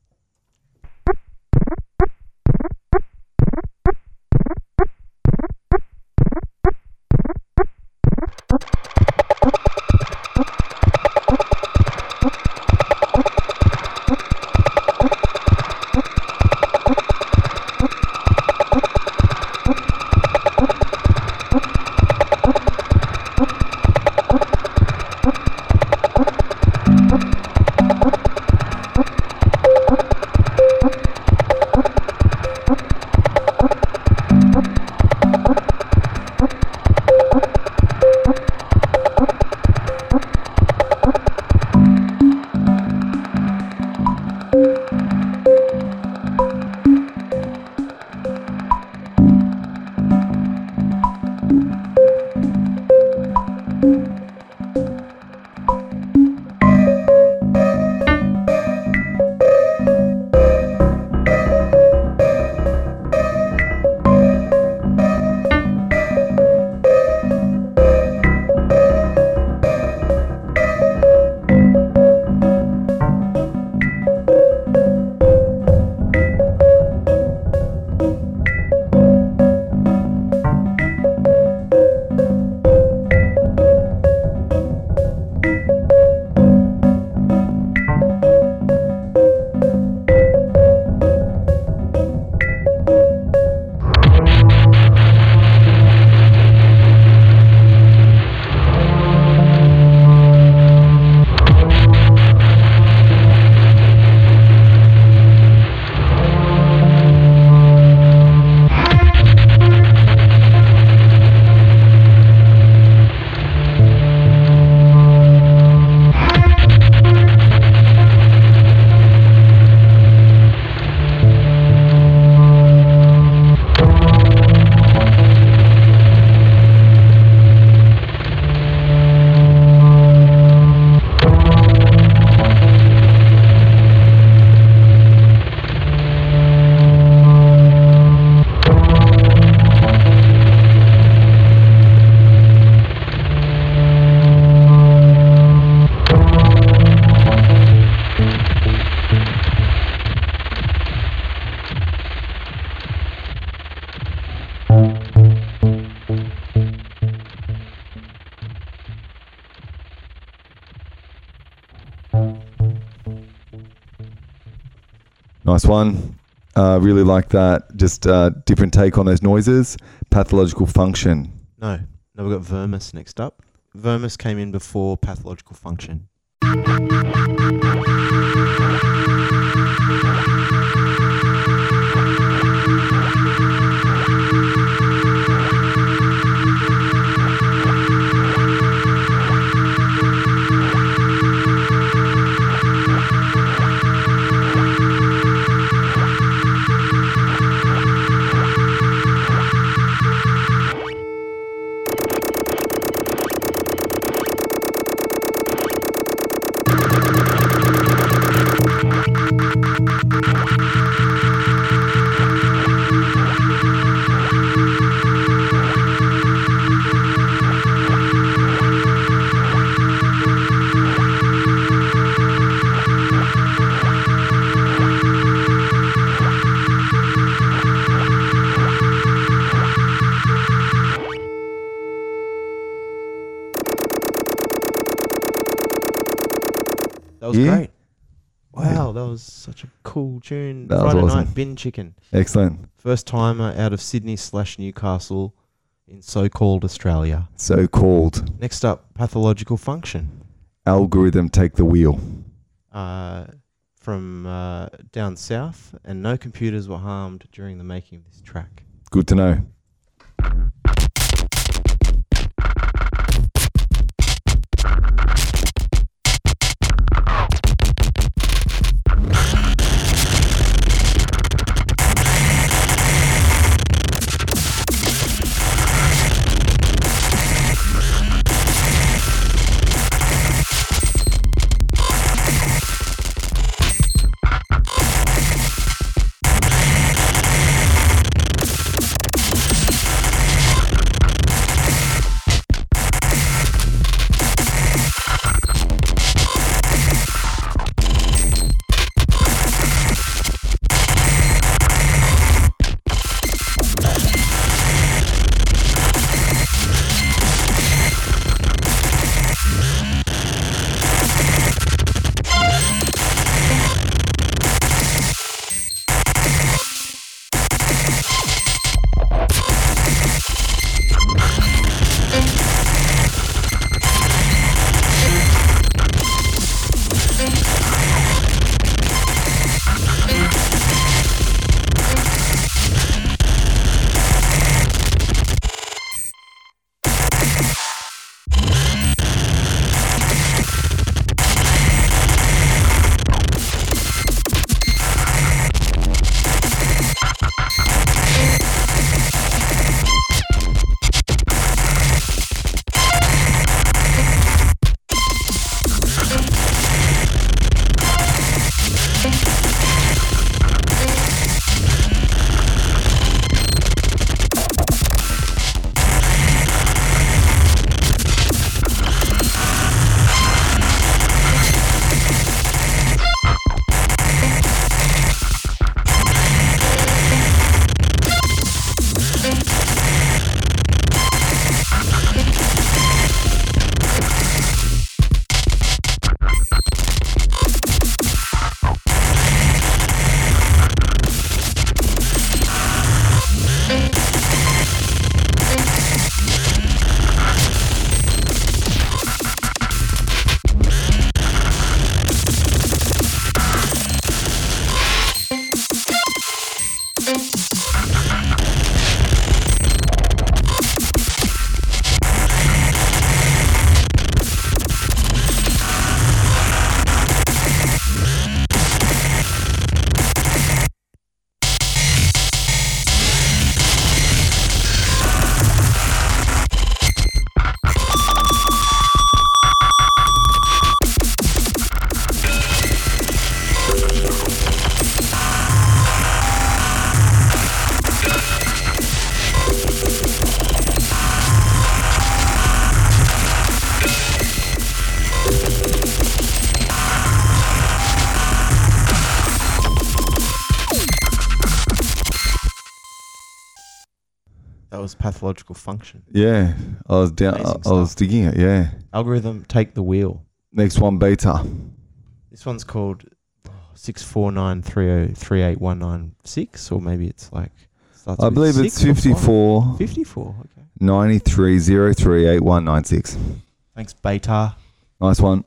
one. Uh, really like that. Just uh, different take on those noises. Pathological function. No, no, we've got Vermis next up. Vermis came in before pathological function. Was Yeah. great. Wow, that was such a cool tune. That was awesome. night bin chicken. Excellent. First timer out of Sydney slash Newcastle in so-called Australia. So called Next up, pathological function. algorithm take the wheel. Uh, from uh, down south, and no computers were harmed during the making of this track. Good to know. Pathological function. Yeah, I was down. I, I was digging it. Yeah. Algorithm take the wheel. Next one, Beytah. This one's called oh, six four nine three oh three eight one nine six, or maybe it's like. I believe it's six or five? 54 54. Okay. 93 03 8196. Thanks, Beytah. Nice one.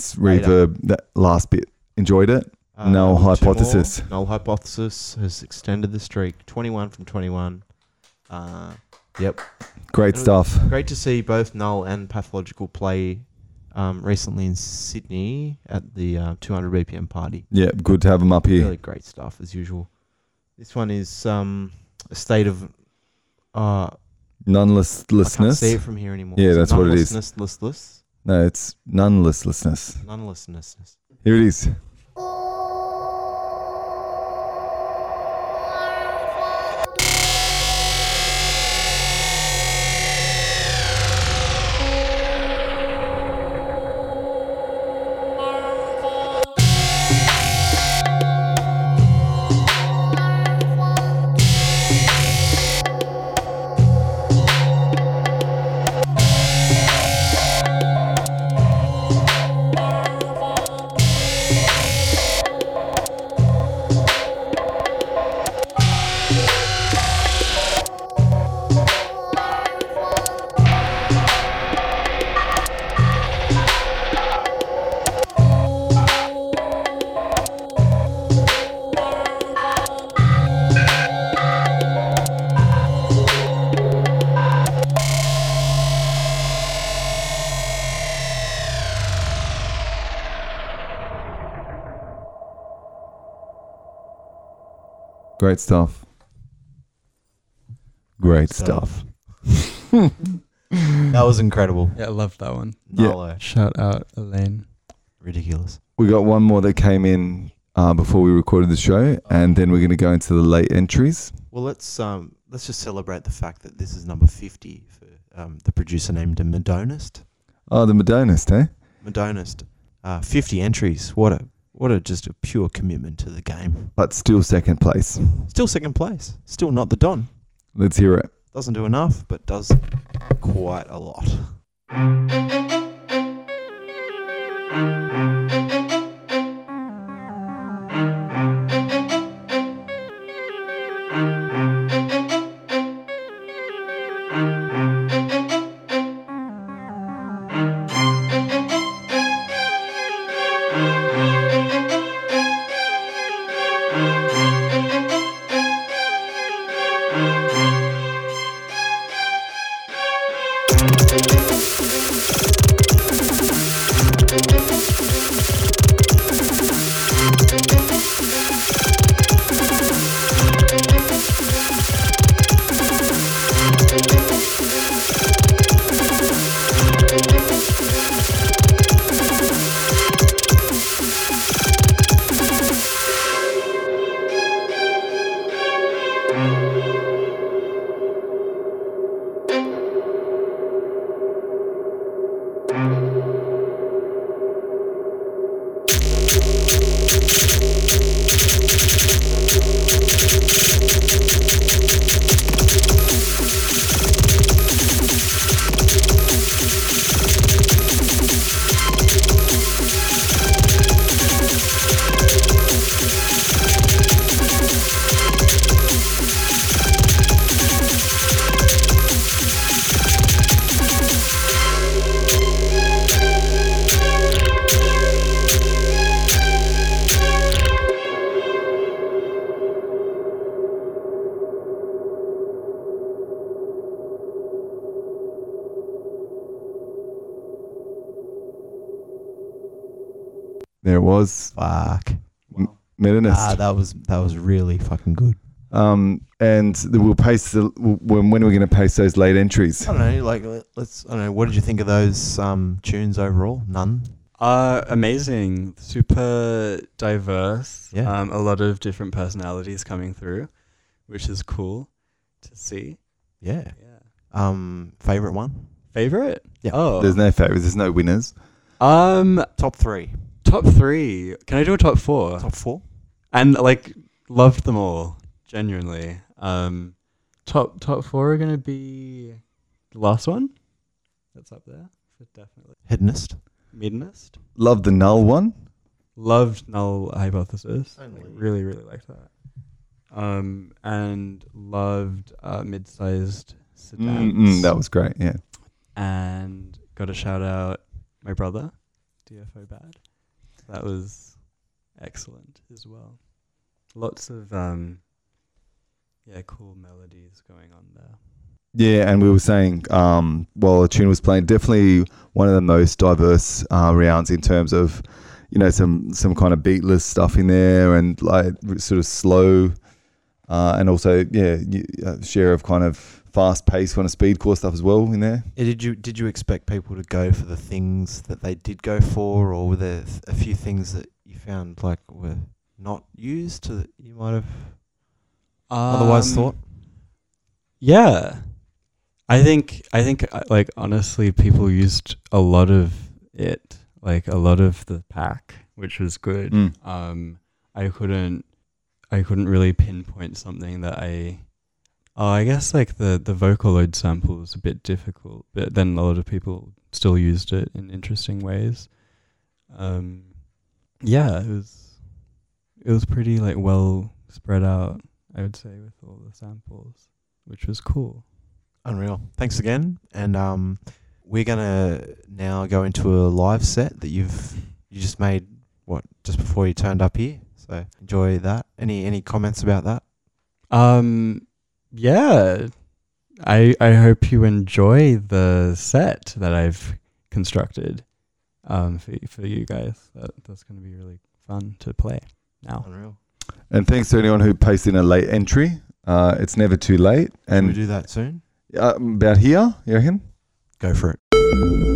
Nice reverb. That last bit. Enjoyed it. Null more. hypothesis. Null hypothesis has extended the streak. 21 from 21. Uh, yep. Great stuff. Great to see both Null and Pathological play um, recently in Sydney at the uh, 200 BPM party. Yeah, good to have them up here. Really great stuff as usual. This one is um, a state of. Uh, I can't see it from here anymore. Yeah, Is that's what it is. listless? No, it's nonelessness. Nonelessness. Here it is. Great stuff. Great stuff. That was incredible. Yeah, I loved that one. Yeah. Nolo. Shout out Elaine. Ridiculous. We got one more that came in uh, before we recorded the show, and then we're going to go into the late entries. Well, let's um, let's just celebrate the fact that this is number 50 for um, the producer named the Medonist. Oh, the Medonist, eh? Medonist. Uh, 50 entries. What a what a just a pure commitment to the game. But still second place. Still second place. Still not the Don. Let's hear it. Doesn't do enough, but does quite a lot. Medonist. Ah, that was that was really fucking good. Um, and the, we'll paste the when when are we going to paste those late entries? I don't know. Like, let- let's. I don't know. What did you think of those um, tunes overall? None. Uh, amazing, super diverse. Yeah. Um, a lot of different personalities coming through, which is cool to see. Yeah. Yeah. Um, favorite one. Favorite? Yeah. Oh. There's no favorites. There's no winners. um, Top three. top three. Can I do a top four? Top four. And like loved them all genuinely. Um, top top four are gonna be the last one. That's up there for definitely. Hedonist. Medonist. Love the null one. Loved Null Hypothesis. Only. Like, really really liked that. Um, and loved uh, mid-sized sedans. Mm, mm, that was great. Yeah. and got a shout out my brother, DFO Bad. That was excellent as well. Lots of um, yeah, cool melodies going on there. Yeah, and we were saying um, while the tune was playing, definitely one of the most diverse uh, rounds in terms of, you know, some some kind of beatless stuff in there and like sort of slow, uh, and also yeah, y- uh, share of kind of fast pace kind of speedcore stuff as well in there. Yeah, did you did you expect people to go for the things that they did go for, or were there a few things that you found like were not used that you might have otherwise Um, thought? Yeah, I think I think uh, like honestly, people used a lot of it, like a lot of the pack, which was good. Mm. Um, I couldn't I couldn't really pinpoint something that I. Oh, I guess like the the Vocaloid sample was a bit difficult, but then a lot of people still used it in interesting ways. Um, yeah, it was it was pretty like well spread out. I would say with all the samples, which was cool. Unreal. Thanks again, and um, we're gonna now go into a live set that you've you just made what just before you turned up here. So enjoy that. Any any comments about that? Um, yeah, I I hope you enjoy the set that I've constructed. Um, for for you guys, that that's gonna be really fun to play now. Unreal. And thanks to anyone who pasted in a late entry. Uh, it's never too late. Can we And do that soon? uh, about here, you reckon? Go for it.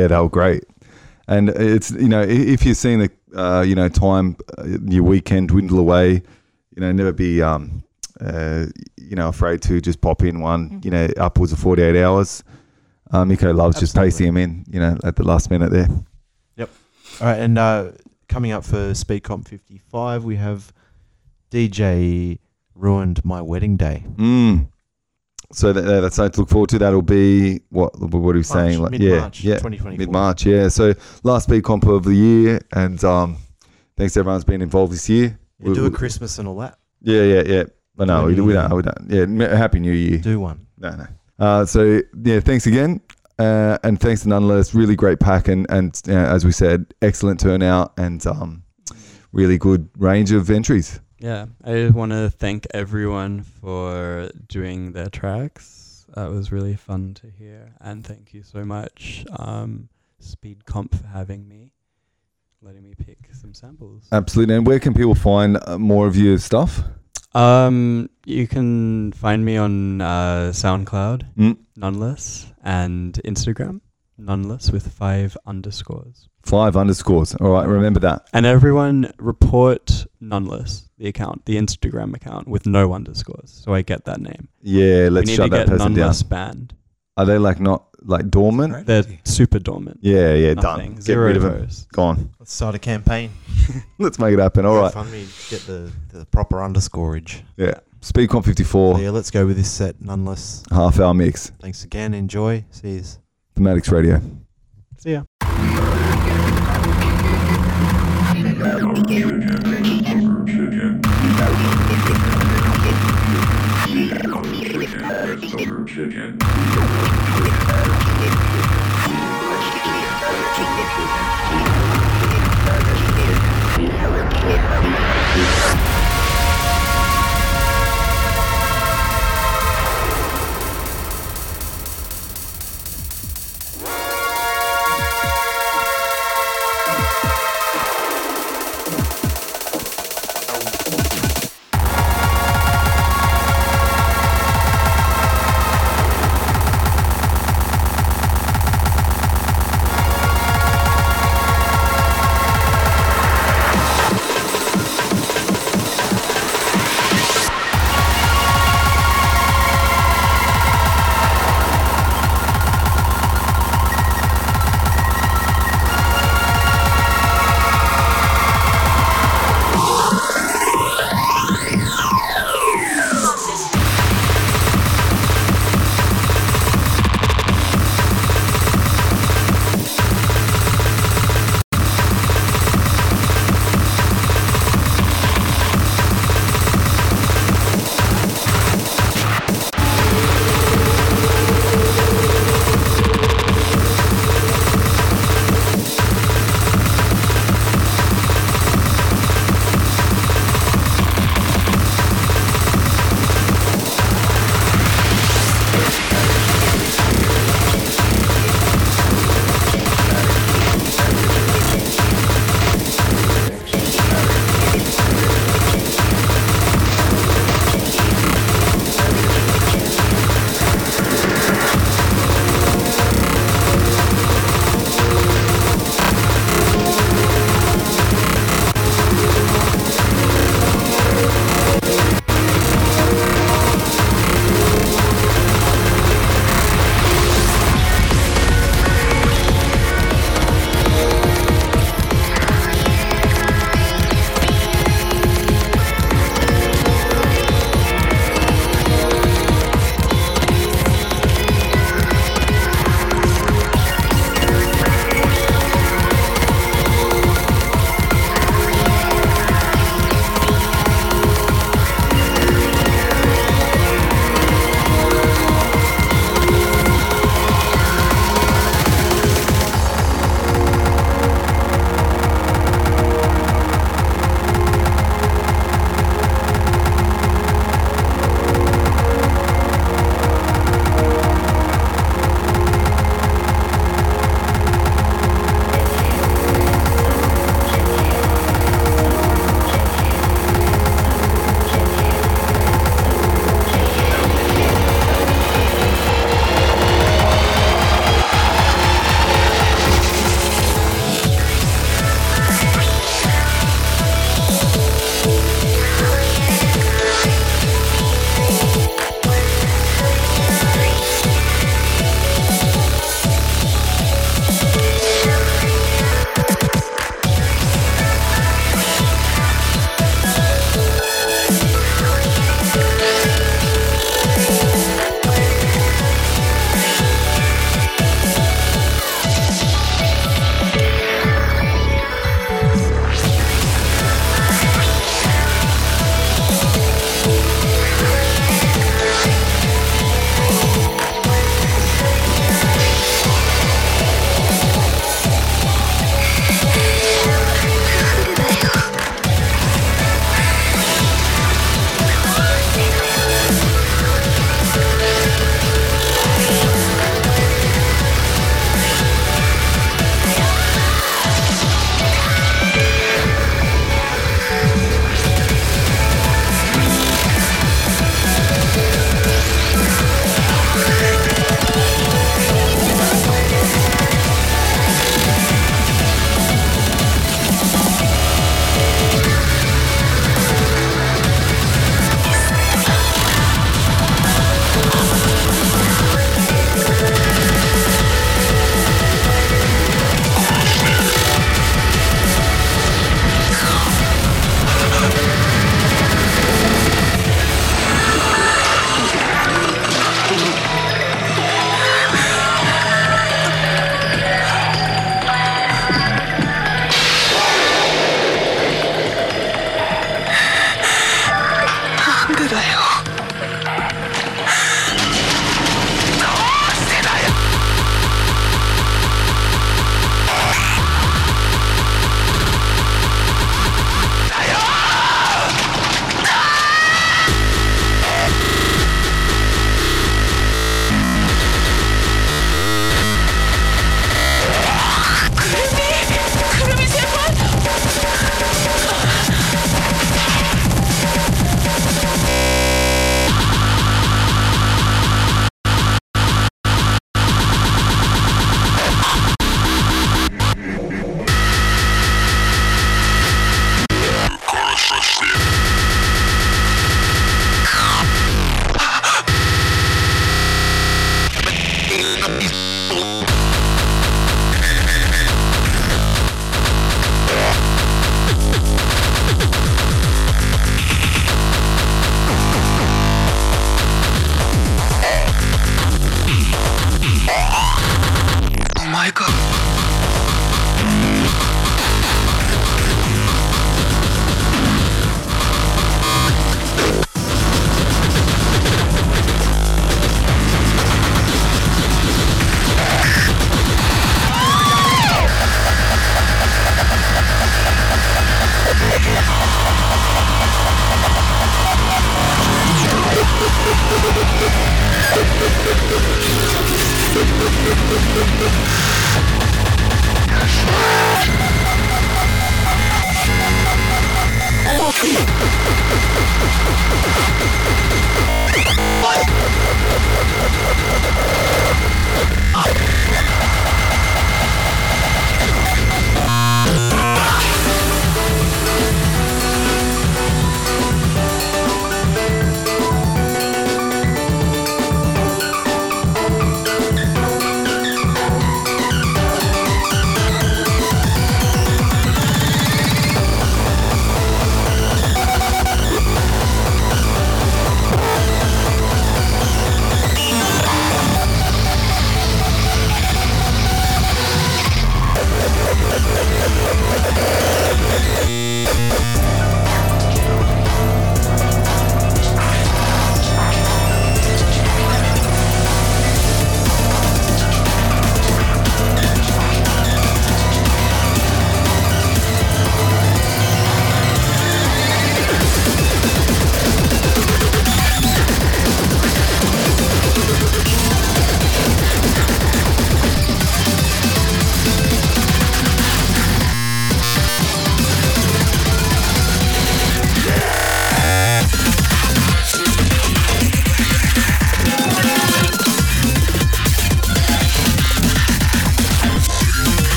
Yeah, they were great. And it's you know if you're seeing the uh, you know time uh, your weekend dwindle away, you know never be um, uh, you know afraid to just pop in one you know upwards of 48 hours. Uh, Miko loves just Absolutely. pasting him in you know at the last minute there. Yep. All right, and uh, coming up for SpeedComp 55, we have DJ ruined my wedding day. Mm. So that, that's something to look forward to. That'll be what what are we saying? March, Like, mid-March, yeah, yeah, 2024. mid March. Yeah. So last big comp of the year, and um, thanks to everyone's been involved this year. You do We- a Christmas and all that. Yeah, yeah, yeah. But no, we, we don't. We don't. Yeah, happy New Year. Do one. No, no. Uh, so yeah, thanks again, uh, and thanks to Noneless. Really great pack, and and uh, as we said, excellent turnout, and um, really good range of entries. Yeah, I want to thank everyone for doing their tracks. That was really fun to hear, and thank you so much, um, Speed Comp, for having me, letting me pick some samples. Absolutely. And where can people find uh, more of your stuff? Um, you can find me on uh, SoundCloud, Mm. noneless, and Instagram, noneless with five underscores. Five underscores. All right, remember that. And everyone report noneless, the account, the Instagram account with no underscores, so I get that name. Yeah, let's we need shut to that get person down. noneless banned. Are they like not like dormant? They're super dormant. Yeah, yeah, Nothing. done. Get Zero rid of them. votes. Gone. Let's start a campaign. Let's make it happen. All right. Fund me get the, the proper underscoreage. Yeah. Speedcomp 54, So yeah, let's go with this set Noneless. half hour mix. Thanks again. Enjoy. See you. Thematics Radio. See ya. oxygen.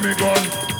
Jimmy Glenn.